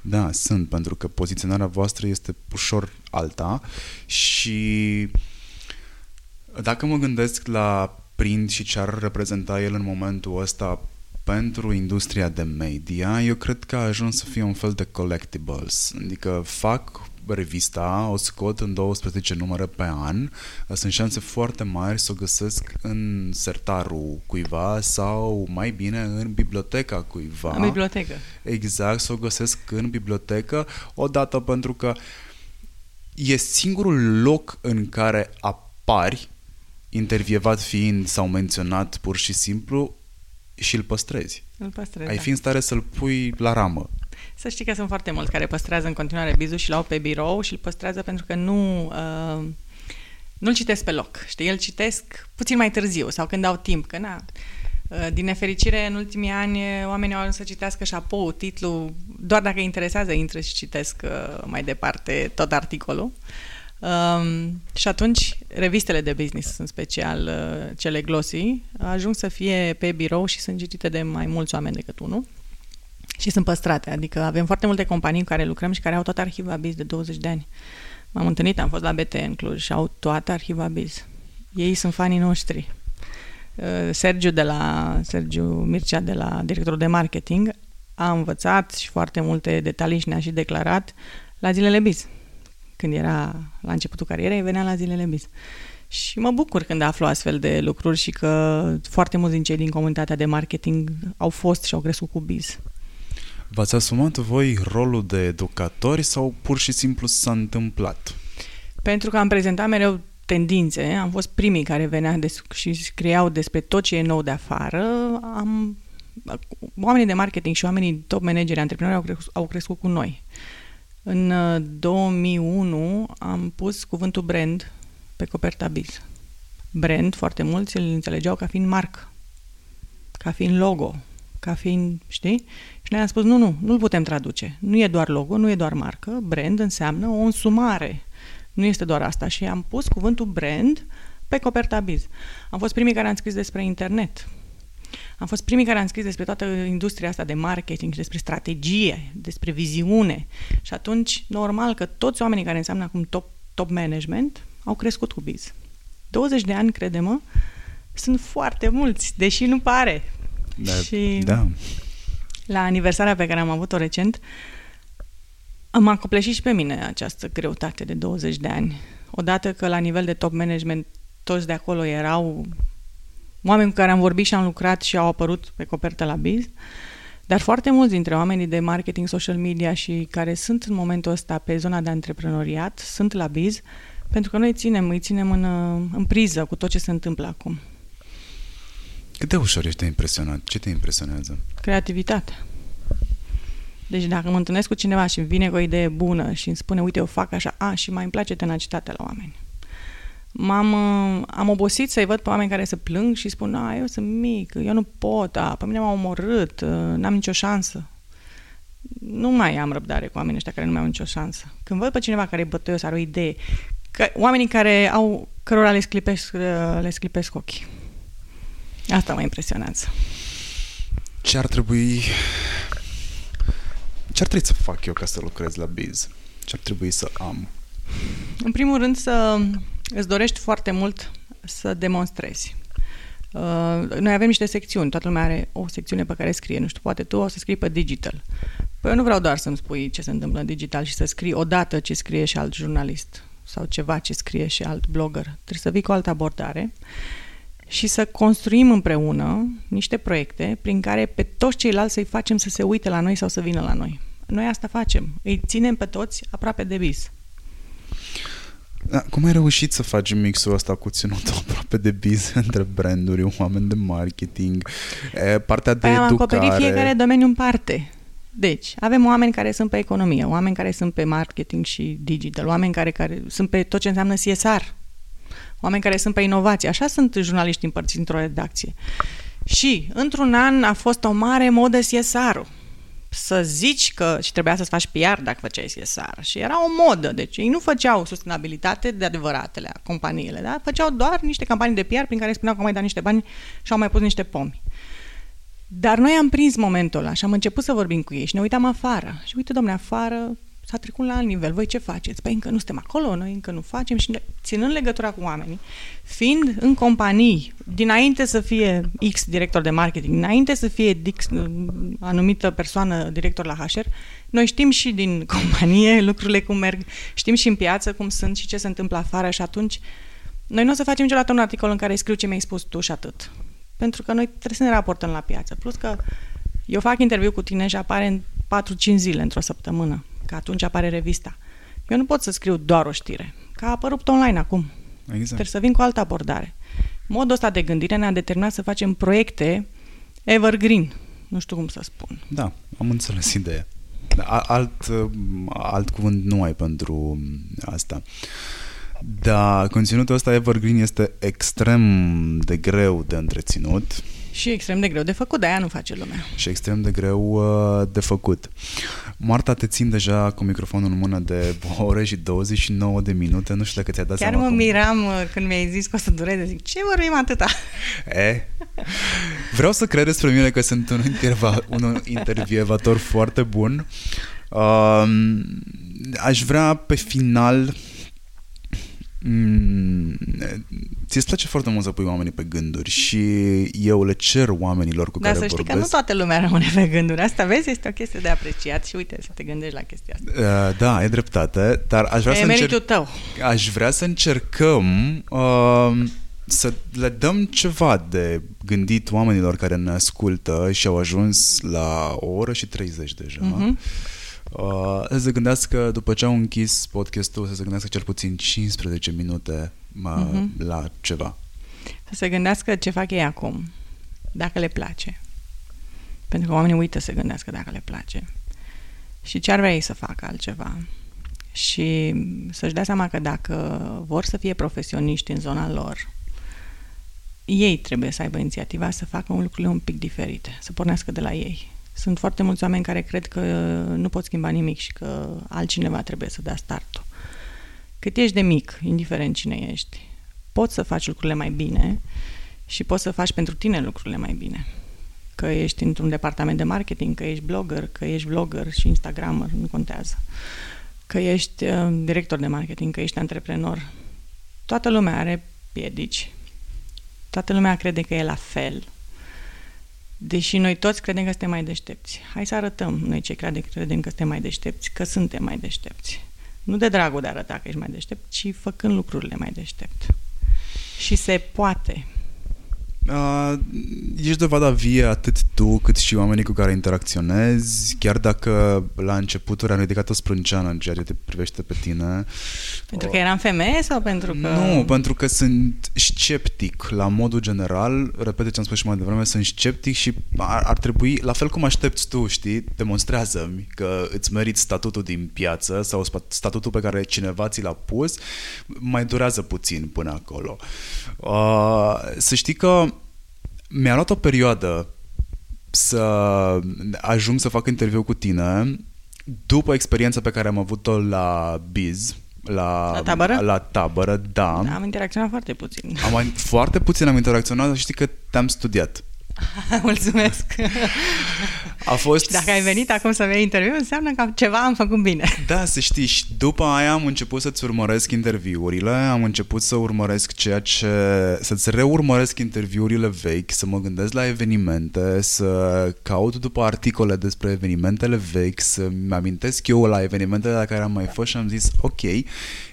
Da, sunt, pentru că poziționarea voastră este ușor alta și dacă mă gândesc la print și ce ar reprezenta el în momentul ăsta pentru industria de media, eu cred că a ajuns să fie un fel de collectibles. Adică fac revista, o scot în 12 numere pe an, sunt șanse foarte mari să o găsesc în sertarul cuiva sau mai bine în biblioteca cuiva. În bibliotecă. Exact, să o găsesc în bibliotecă, odată pentru că e singurul loc în care apari, intervievat fiind sau menționat pur și simplu, și îl păstrezi. Îl păstrezi, Ai da. fi în stare să-l pui la ramă. Să știi că sunt foarte mulți care păstrează în continuare bizul și l-au pe birou și îl păstrează pentru că nu... Uh, nu-l citesc pe loc, știi? Îl citesc puțin mai târziu sau când au timp, că na... Uh, din nefericire, în ultimii ani, oamenii au ajuns să citească șapou, titlul, doar dacă îi interesează, intră și citesc uh, mai departe tot articolul. Um, și atunci, revistele de business, în special uh, cele glossy, ajung să fie pe birou și sunt citite de mai mulți oameni decât unul și sunt păstrate. Adică avem foarte multe companii cu care lucrăm și care au tot arhiva biz de 20 de ani. M-am întâlnit, am fost la BT în Cluj și au toată arhiva biz. Ei sunt fanii noștri. Uh, Sergiu de la Sergiu Mircea de la directorul de marketing a învățat și foarte multe detalii și ne-a și declarat la zilele biz. Când era la începutul carierei, venea la zilele biz. Și mă bucur când aflu astfel de lucruri și că foarte mulți din cei din comunitatea de marketing au fost și au crescut cu biz. V-ați asumat voi rolul de educatori sau pur și simplu s-a întâmplat? Pentru că am prezentat mereu tendințe, am fost primii care venea des- și scriau despre tot ce e nou de afară, am, oamenii de marketing și oamenii top manageri, antreprenori au, crescut, au crescut cu noi. În uh, 2001 am pus cuvântul brand pe coperta biz. Brand, foarte mulți îl înțelegeau ca fiind marcă, ca fiind logo, ca fiind, știi? Și noi am spus, nu, nu, nu-l putem traduce. Nu e doar logo, nu e doar marcă. Brand înseamnă o însumare. Nu este doar asta. Și am pus cuvântul brand pe coperta biz. Am fost primii care am scris despre internet. Am fost primii care am scris despre toată industria asta de marketing și despre strategie, despre viziune. Și atunci, normal că toți oamenii care înseamnă acum top, top management au crescut cu biz. 20 de ani, crede-mă, sunt foarte mulți, deși nu pare. Da, și da. la aniversarea pe care am avut-o recent, am acopleșit și pe mine această greutate de 20 de ani. Odată că la nivel de top management toți de acolo erau oameni cu care am vorbit și am lucrat și au apărut pe copertă la biz, dar foarte mulți dintre oamenii de marketing, social media și care sunt în momentul ăsta pe zona de antreprenoriat sunt la biz pentru că noi ținem, îi ținem în, în priză cu tot ce se întâmplă acum. Cât de ușor ești de impresionat? Ce te impresionează? Creativitatea. Deci dacă mă întâlnesc cu cineva și îmi vine cu o idee bună și îmi spune, uite, eu fac așa, a, și mai îmi place tenacitatea la oameni. M-am, uh, am obosit să-i văd pe oameni care se plâng și spun, a, eu sunt mic, eu nu pot, a, pe mine m-au omorât, uh, n-am nicio șansă. Nu mai am răbdare cu oamenii ăștia care nu mai au nicio șansă. Când văd pe cineva care e bătăios, are o idee, că, oamenii care au, cărora le sclipesc, uh, le sclipesc ochii. Asta mă impresionează. Ce ar trebui... Ce ar trebui să fac eu ca să lucrez la biz? Ce ar trebui să am? În primul rând să îți dorești foarte mult să demonstrezi. Uh, noi avem niște secțiuni, toată lumea are o secțiune pe care scrie, nu știu, poate tu o să scrii pe digital. Păi eu nu vreau doar să-mi spui ce se întâmplă în digital și să scrii odată ce scrie și alt jurnalist sau ceva ce scrie și alt blogger. Trebuie să vii cu o altă abordare și să construim împreună niște proiecte prin care pe toți ceilalți să-i facem să se uite la noi sau să vină la noi. Noi asta facem. Îi ținem pe toți aproape de bis. Da, cum ai reușit să faci mixul ăsta cu ținutul aproape de biz între branduri, oameni de marketing, e, partea de păi am educare? acoperit fiecare domeniu în parte. Deci, avem oameni care sunt pe economie, oameni care sunt pe marketing și digital, oameni care, care sunt pe tot ce înseamnă CSR, oameni care sunt pe inovație. Așa sunt jurnaliști împărțiți într-o redacție. Și, într-un an, a fost o mare modă CSR-ul. Să zici că și trebuia să-ți faci PR dacă făceai CSR. Și era o modă. Deci ei nu făceau sustenabilitate de adevăratele, companiile, da? Făceau doar niște campanii de PR prin care spuneau că au mai dat niște bani și au mai pus niște pomi. Dar noi am prins momentul ăla și am început să vorbim cu ei și ne uitam afară. Și uite, domne, afară s-a trecut la alt nivel. Voi ce faceți? Păi încă nu suntem acolo, noi încă nu facem și ținând legătura cu oamenii, fiind în companii, dinainte să fie X director de marketing, dinainte să fie X anumită persoană director la HR, noi știm și din companie lucrurile cum merg, știm și în piață cum sunt și ce se întâmplă afară și atunci noi nu o să facem niciodată un articol în care scriu ce mi-ai spus tu și atât. Pentru că noi trebuie să ne raportăm la piață. Plus că eu fac interviu cu tine și apare în 4-5 zile într-o săptămână, că atunci apare revista. Eu nu pot să scriu doar o știre, că a apărut online acum. Exact. Trebuie să vin cu altă abordare. Modul ăsta de gândire ne-a determinat să facem proiecte evergreen. Nu știu cum să spun. Da, am înțeles ideea. Alt, alt cuvânt nu ai pentru asta. Da, conținutul ăsta evergreen este extrem de greu de întreținut și extrem de greu de făcut, de aia nu face lumea. Și extrem de greu uh, de făcut. Marta, te țin deja cu microfonul în mână de o oră și 29 de minute. Nu știu dacă ți-a dat Chiar seama. Chiar mă cum... miram uh, când mi-ai zis că o să dureze. Zic, ce vorbim atâta? E, vreau să cred despre mine că sunt un, interva, un intervievator foarte bun. Uh, aș vrea pe final Mm, ți-ți place foarte mult să pui oamenii pe gânduri și eu le cer oamenilor cu da, care să știi vorbesc. că nu toată lumea rămâne pe gânduri. Asta, vezi, este o chestie de apreciat și uite, să te gândești la chestia asta. Uh, da, e dreptate, dar aș vrea e să încerc... tău. Aș vrea să încercăm uh, să le dăm ceva de gândit oamenilor care ne ascultă și au ajuns la o oră și 30 deja. Uh-huh uh, să se gândească, după ce au închis podcastul, să se gândească cel puțin 15 minute uh, uh-huh. la ceva. Să se gândească ce fac ei acum, dacă le place. Pentru că oamenii uită să se gândească dacă le place. Și ce ar vrea ei să facă altceva. Și să-și dea seama că dacă vor să fie profesioniști în zona lor, ei trebuie să aibă inițiativa să facă lucrurile un pic diferite, să pornească de la ei. Sunt foarte mulți oameni care cred că nu pot schimba nimic și că altcineva trebuie să dea startul. Cât ești de mic, indiferent cine ești, poți să faci lucrurile mai bine și poți să faci pentru tine lucrurile mai bine. Că ești într-un departament de marketing, că ești blogger, că ești vlogger și instagrammer, nu contează. Că ești uh, director de marketing, că ești antreprenor. Toată lumea are piedici. Toată lumea crede că e la fel Deși noi toți credem că suntem mai deștepți. Hai să arătăm noi cei care credem că suntem mai deștepți, că suntem mai deștepți. Nu de dragul de a arăta că ești mai deștept, ci făcând lucrurile mai deștept. Și se poate. Uh, ești dovada vie atât tu cât și oamenii cu care interacționezi, chiar dacă la începuturi am ridicat o sprânceană în ceea ce te privește pe tine. Pentru că eram femeie sau pentru că... Nu, pentru că sunt sceptic la modul general, repede ce am spus și mai devreme, sunt sceptic și ar, ar trebui, la fel cum aștepți tu, știi, demonstrează-mi că îți meriți statutul din piață sau statutul pe care cineva ți l-a pus, mai durează puțin până acolo. Uh, să știi că mi-a luat o perioadă să ajung să fac interviu cu tine după experiența pe care am avut-o la Biz, la, la tabără? La tabără, da. da am interacționat foarte puțin. Am, foarte puțin am interacționat și știi că te-am studiat. Mulțumesc! A fost... Și dacă ai venit acum să vei interviu, înseamnă că ceva am făcut bine. Da, să știi. Și după aia am început să-ți urmăresc interviurile, am început să urmăresc ceea ce... să-ți reurmăresc interviurile vechi, să mă gândesc la evenimente, să caut după articole despre evenimentele vechi, să-mi amintesc eu la evenimentele la care am mai fost și am zis, ok,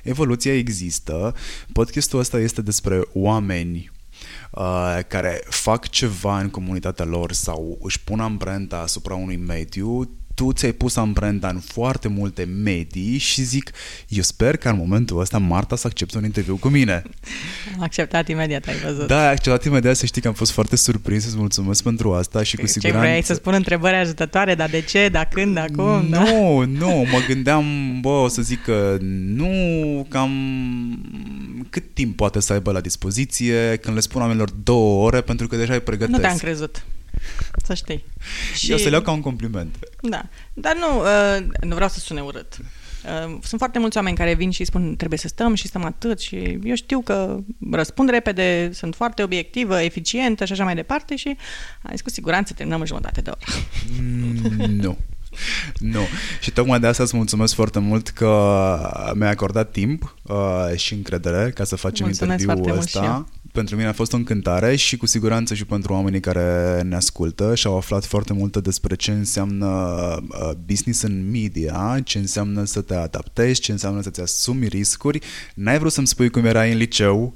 evoluția există, podcastul ăsta este despre oameni uh, care fac ceva în comunitatea lor sau își pun amprenta asupra unui mediu, tu ți-ai pus amprenta în foarte multe medii și zic, eu sper că în momentul ăsta Marta să accepte un interviu cu mine. Am acceptat imediat, ai văzut. Da, ai acceptat imediat, să știi că am fost foarte surprins, îți mulțumesc pentru asta și cu siguranță... Ce vrei să spun întrebări ajutătoare, dar de ce, da când, acum, da? Nu, nu, mă gândeam, bă, o să zic că nu, cam cât timp poate să aibă la dispoziție când le spun oamenilor două ore pentru că deja îi pregătesc. Nu te-am crezut să știi. Și... Eu să le iau ca un compliment. Da, dar nu, uh, nu vreau să sune urât. Uh, sunt foarte mulți oameni care vin și spun trebuie să stăm și stăm atât și eu știu că răspund repede, sunt foarte obiectivă, eficientă și așa mai departe și ai cu siguranță terminăm în jumătate de oră. Mm, nu. nu. Și tocmai de asta îți mulțumesc foarte mult că mi-ai acordat timp uh, și încredere ca să facem Mulțumesc interviul foarte mult și ăsta. Pentru mine a fost o încântare și cu siguranță și pentru oamenii care ne ascultă și au aflat foarte multe despre ce înseamnă uh, business în media, ce înseamnă să te adaptezi, ce înseamnă să-ți asumi riscuri. N-ai vrut să-mi spui cum erai în liceu,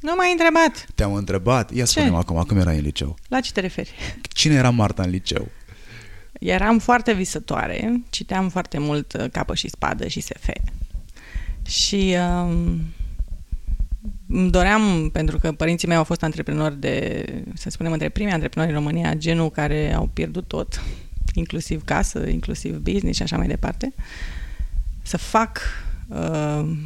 Nu m-ai întrebat. te-am întrebat. Ia spune acum, cum erai în liceu? La ce te referi? Cine era Marta în liceu? Eram foarte visătoare, citeam foarte mult uh, Capă și Spadă și SF. Și um, îmi doream, pentru că părinții mei au fost antreprenori de, să spunem, între primii antreprenori în România, genul care au pierdut tot, inclusiv casă, inclusiv business și așa mai departe, să fac uh,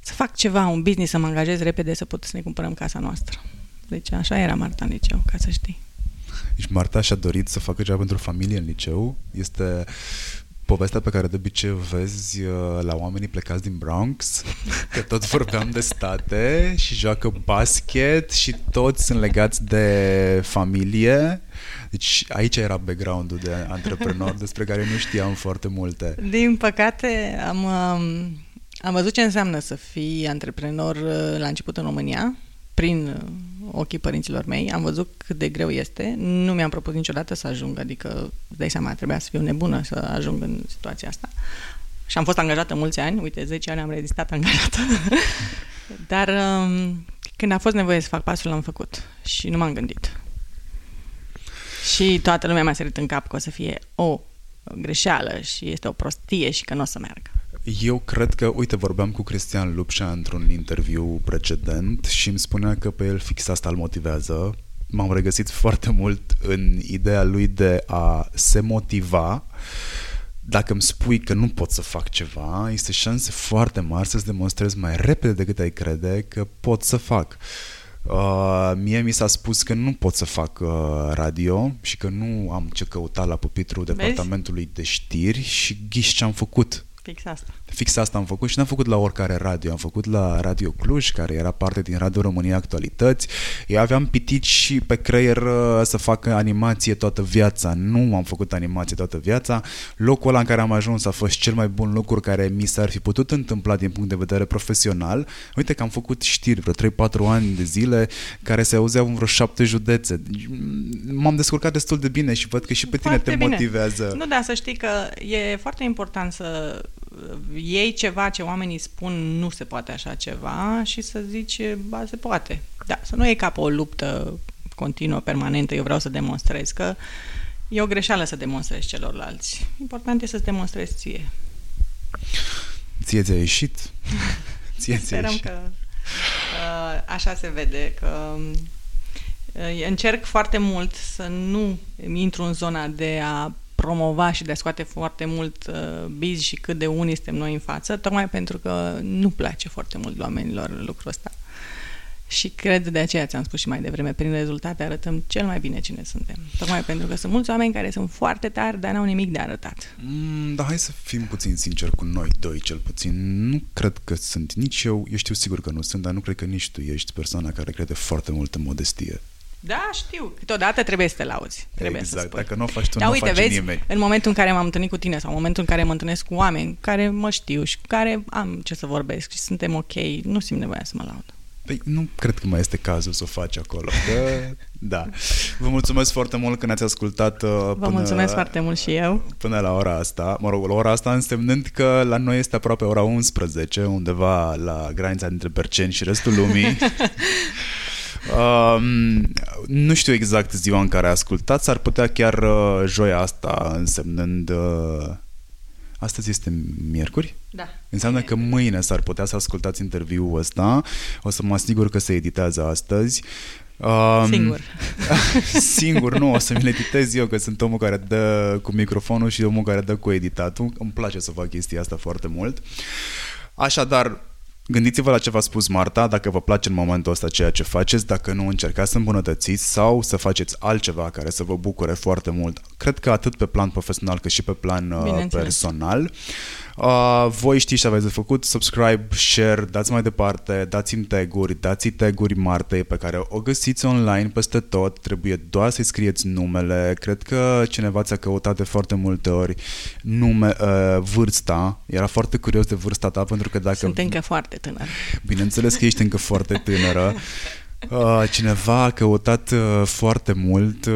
să fac ceva, un business, să mă angajez repede, să pot să ne cumpărăm casa noastră. Deci așa era Marta în liceu, ca să știi. Deci Marta și-a dorit să facă ceva pentru familie în liceu. Este povestea pe care de obicei o vezi uh, la oamenii plecați din Bronx, că tot vorbeam de state și joacă basket și toți sunt legați de familie. Deci aici era background-ul de antreprenor despre care nu știam foarte multe. Din păcate, am, um, am văzut ce înseamnă să fii antreprenor uh, la început în România, prin uh, ochii părinților mei. Am văzut cât de greu este. Nu mi-am propus niciodată să ajung, adică, îți dai seama, trebuia să fiu nebună să ajung în situația asta. Și am fost angajată mulți ani, uite, 10 ani am rezistat angajată. Dar um, când a fost nevoie să fac pasul, l-am făcut și nu m-am gândit. Și toată lumea mi-a sărit în cap că o să fie o greșeală și este o prostie și că nu o să meargă. Eu cred că, uite, vorbeam cu Cristian Lupșa într-un interviu precedent și îmi spunea că pe el fix asta îl motivează. M-am regăsit foarte mult în ideea lui de a se motiva dacă îmi spui că nu pot să fac ceva, este șanse foarte mari să-ți demonstrezi mai repede decât ai crede că pot să fac. Uh, mie mi s-a spus că nu pot să fac uh, radio și că nu am ce căuta la pupitrul Vezi? departamentului de știri și ghiși ce am făcut. Fix asta. Fix asta am făcut și n-am făcut la oricare radio. Am făcut la Radio Cluj, care era parte din Radio România Actualități. Eu aveam pitici și pe creier uh, să fac animație toată viața. Nu am făcut animație toată viața. Locul ăla în care am ajuns a fost cel mai bun lucru care mi s-ar fi putut întâmpla din punct de vedere profesional. Uite că am făcut știri vreo 3-4 ani de zile care se auzeau în vreo șapte județe. Deci, M-am descurcat destul de bine și văd că și pe tine Foarte te bine. motivează. Nu, dar să știi că e foarte important să uh, iei ceva ce oamenii spun nu se poate așa ceva și să zici, ba, se poate. Da, să nu e ca pe o luptă continuă, permanentă, eu vreau să demonstrez că e o greșeală să demonstrezi celorlalți. Important e să-ți demonstrezi ție. Ție ți-a ieșit? Ție ți-a Sperăm ieșit. că uh, așa se vede, că uh, încerc foarte mult să nu intru în zona de a promova și de a scoate foarte mult uh, biz și cât de unii suntem noi în față, tocmai pentru că nu place foarte mult oamenilor lucrul ăsta. Și cred de aceea ți-am spus și mai devreme, prin rezultate arătăm cel mai bine cine suntem. Tocmai pentru că sunt mulți oameni care sunt foarte tari, dar n-au nimic de arătat. Mm, dar hai să fim puțin sinceri cu noi doi, cel puțin. Nu cred că sunt nici eu, eu știu sigur că nu sunt, dar nu cred că nici tu ești persoana care crede foarte mult în modestie. Da, știu. Câteodată trebuie să te lauzi. Trebuie exact, să spui. dacă nu o faci tu, Da, nu o uite, face vezi, nimeni. în momentul în care m-am întâlnit cu tine sau în momentul în care mă întâlnesc cu oameni care mă știu și cu care am ce să vorbesc și suntem ok, nu simt nevoia să mă laud. Păi nu cred că mai este cazul să o faci acolo. Că, da. Vă mulțumesc foarte mult că ne-ați ascultat uh, Vă până, mulțumesc foarte mult și eu. până la ora asta. Mă rog, la ora asta însemnând că la noi este aproape ora 11, undeva la granița dintre Berceni și restul lumii. Um, nu știu exact ziua în care ascultați, ar putea chiar uh, joia asta însemnând... Uh, astăzi este miercuri? Da. Înseamnă că mâine s-ar putea să ascultați interviul ăsta. O să mă asigur că se editează astăzi. Um, Singur. singur, nu, o să mi le editez eu, că sunt omul care dă cu microfonul și omul care dă cu editatul. Îmi place să fac chestia asta foarte mult. Așadar, Gândiți-vă la ce v-a spus Marta, dacă vă place în momentul ăsta ceea ce faceți, dacă nu încercați să îmbunătățiți sau să faceți altceva care să vă bucure foarte mult. Cred că atât pe plan profesional cât și pe plan uh, personal. Uh, voi știți ce aveți de făcut, subscribe, share, dați mai departe, dați-mi taguri, dați taguri Martei pe care o găsiți online peste tot, trebuie doar să-i scrieți numele. Cred că cineva ți-a căutat de foarte multe ori nume, uh, vârsta, era foarte curios de vârsta ta pentru că dacă... Sunt încă foarte tânără. Bineînțeles că ești încă foarte tânără. Uh, cineva a căutat uh, foarte mult uh,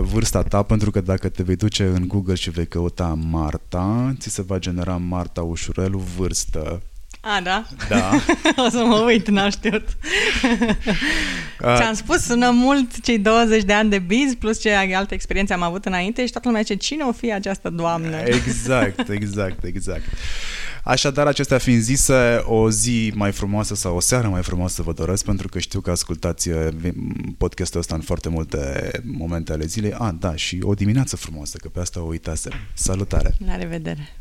vârsta ta pentru că dacă te vei duce în Google și vei căuta Marta, ți se va genera Marta Ușurelu vârstă. A, da? Da. o să mă uit, n-am știut. Ți-am spus, sună mult cei 20 de ani de biz plus ce alte experiențe am avut înainte și toată lumea zice, cine o fi această doamnă? Exact, exact, exact. Așadar, acestea fiind zise, o zi mai frumoasă sau o seară mai frumoasă vă doresc, pentru că știu că ascultați eh, podcastul ăsta în foarte multe momente ale zilei. A, ah, da, și o dimineață frumoasă, că pe asta o uitase. Salutare! La revedere!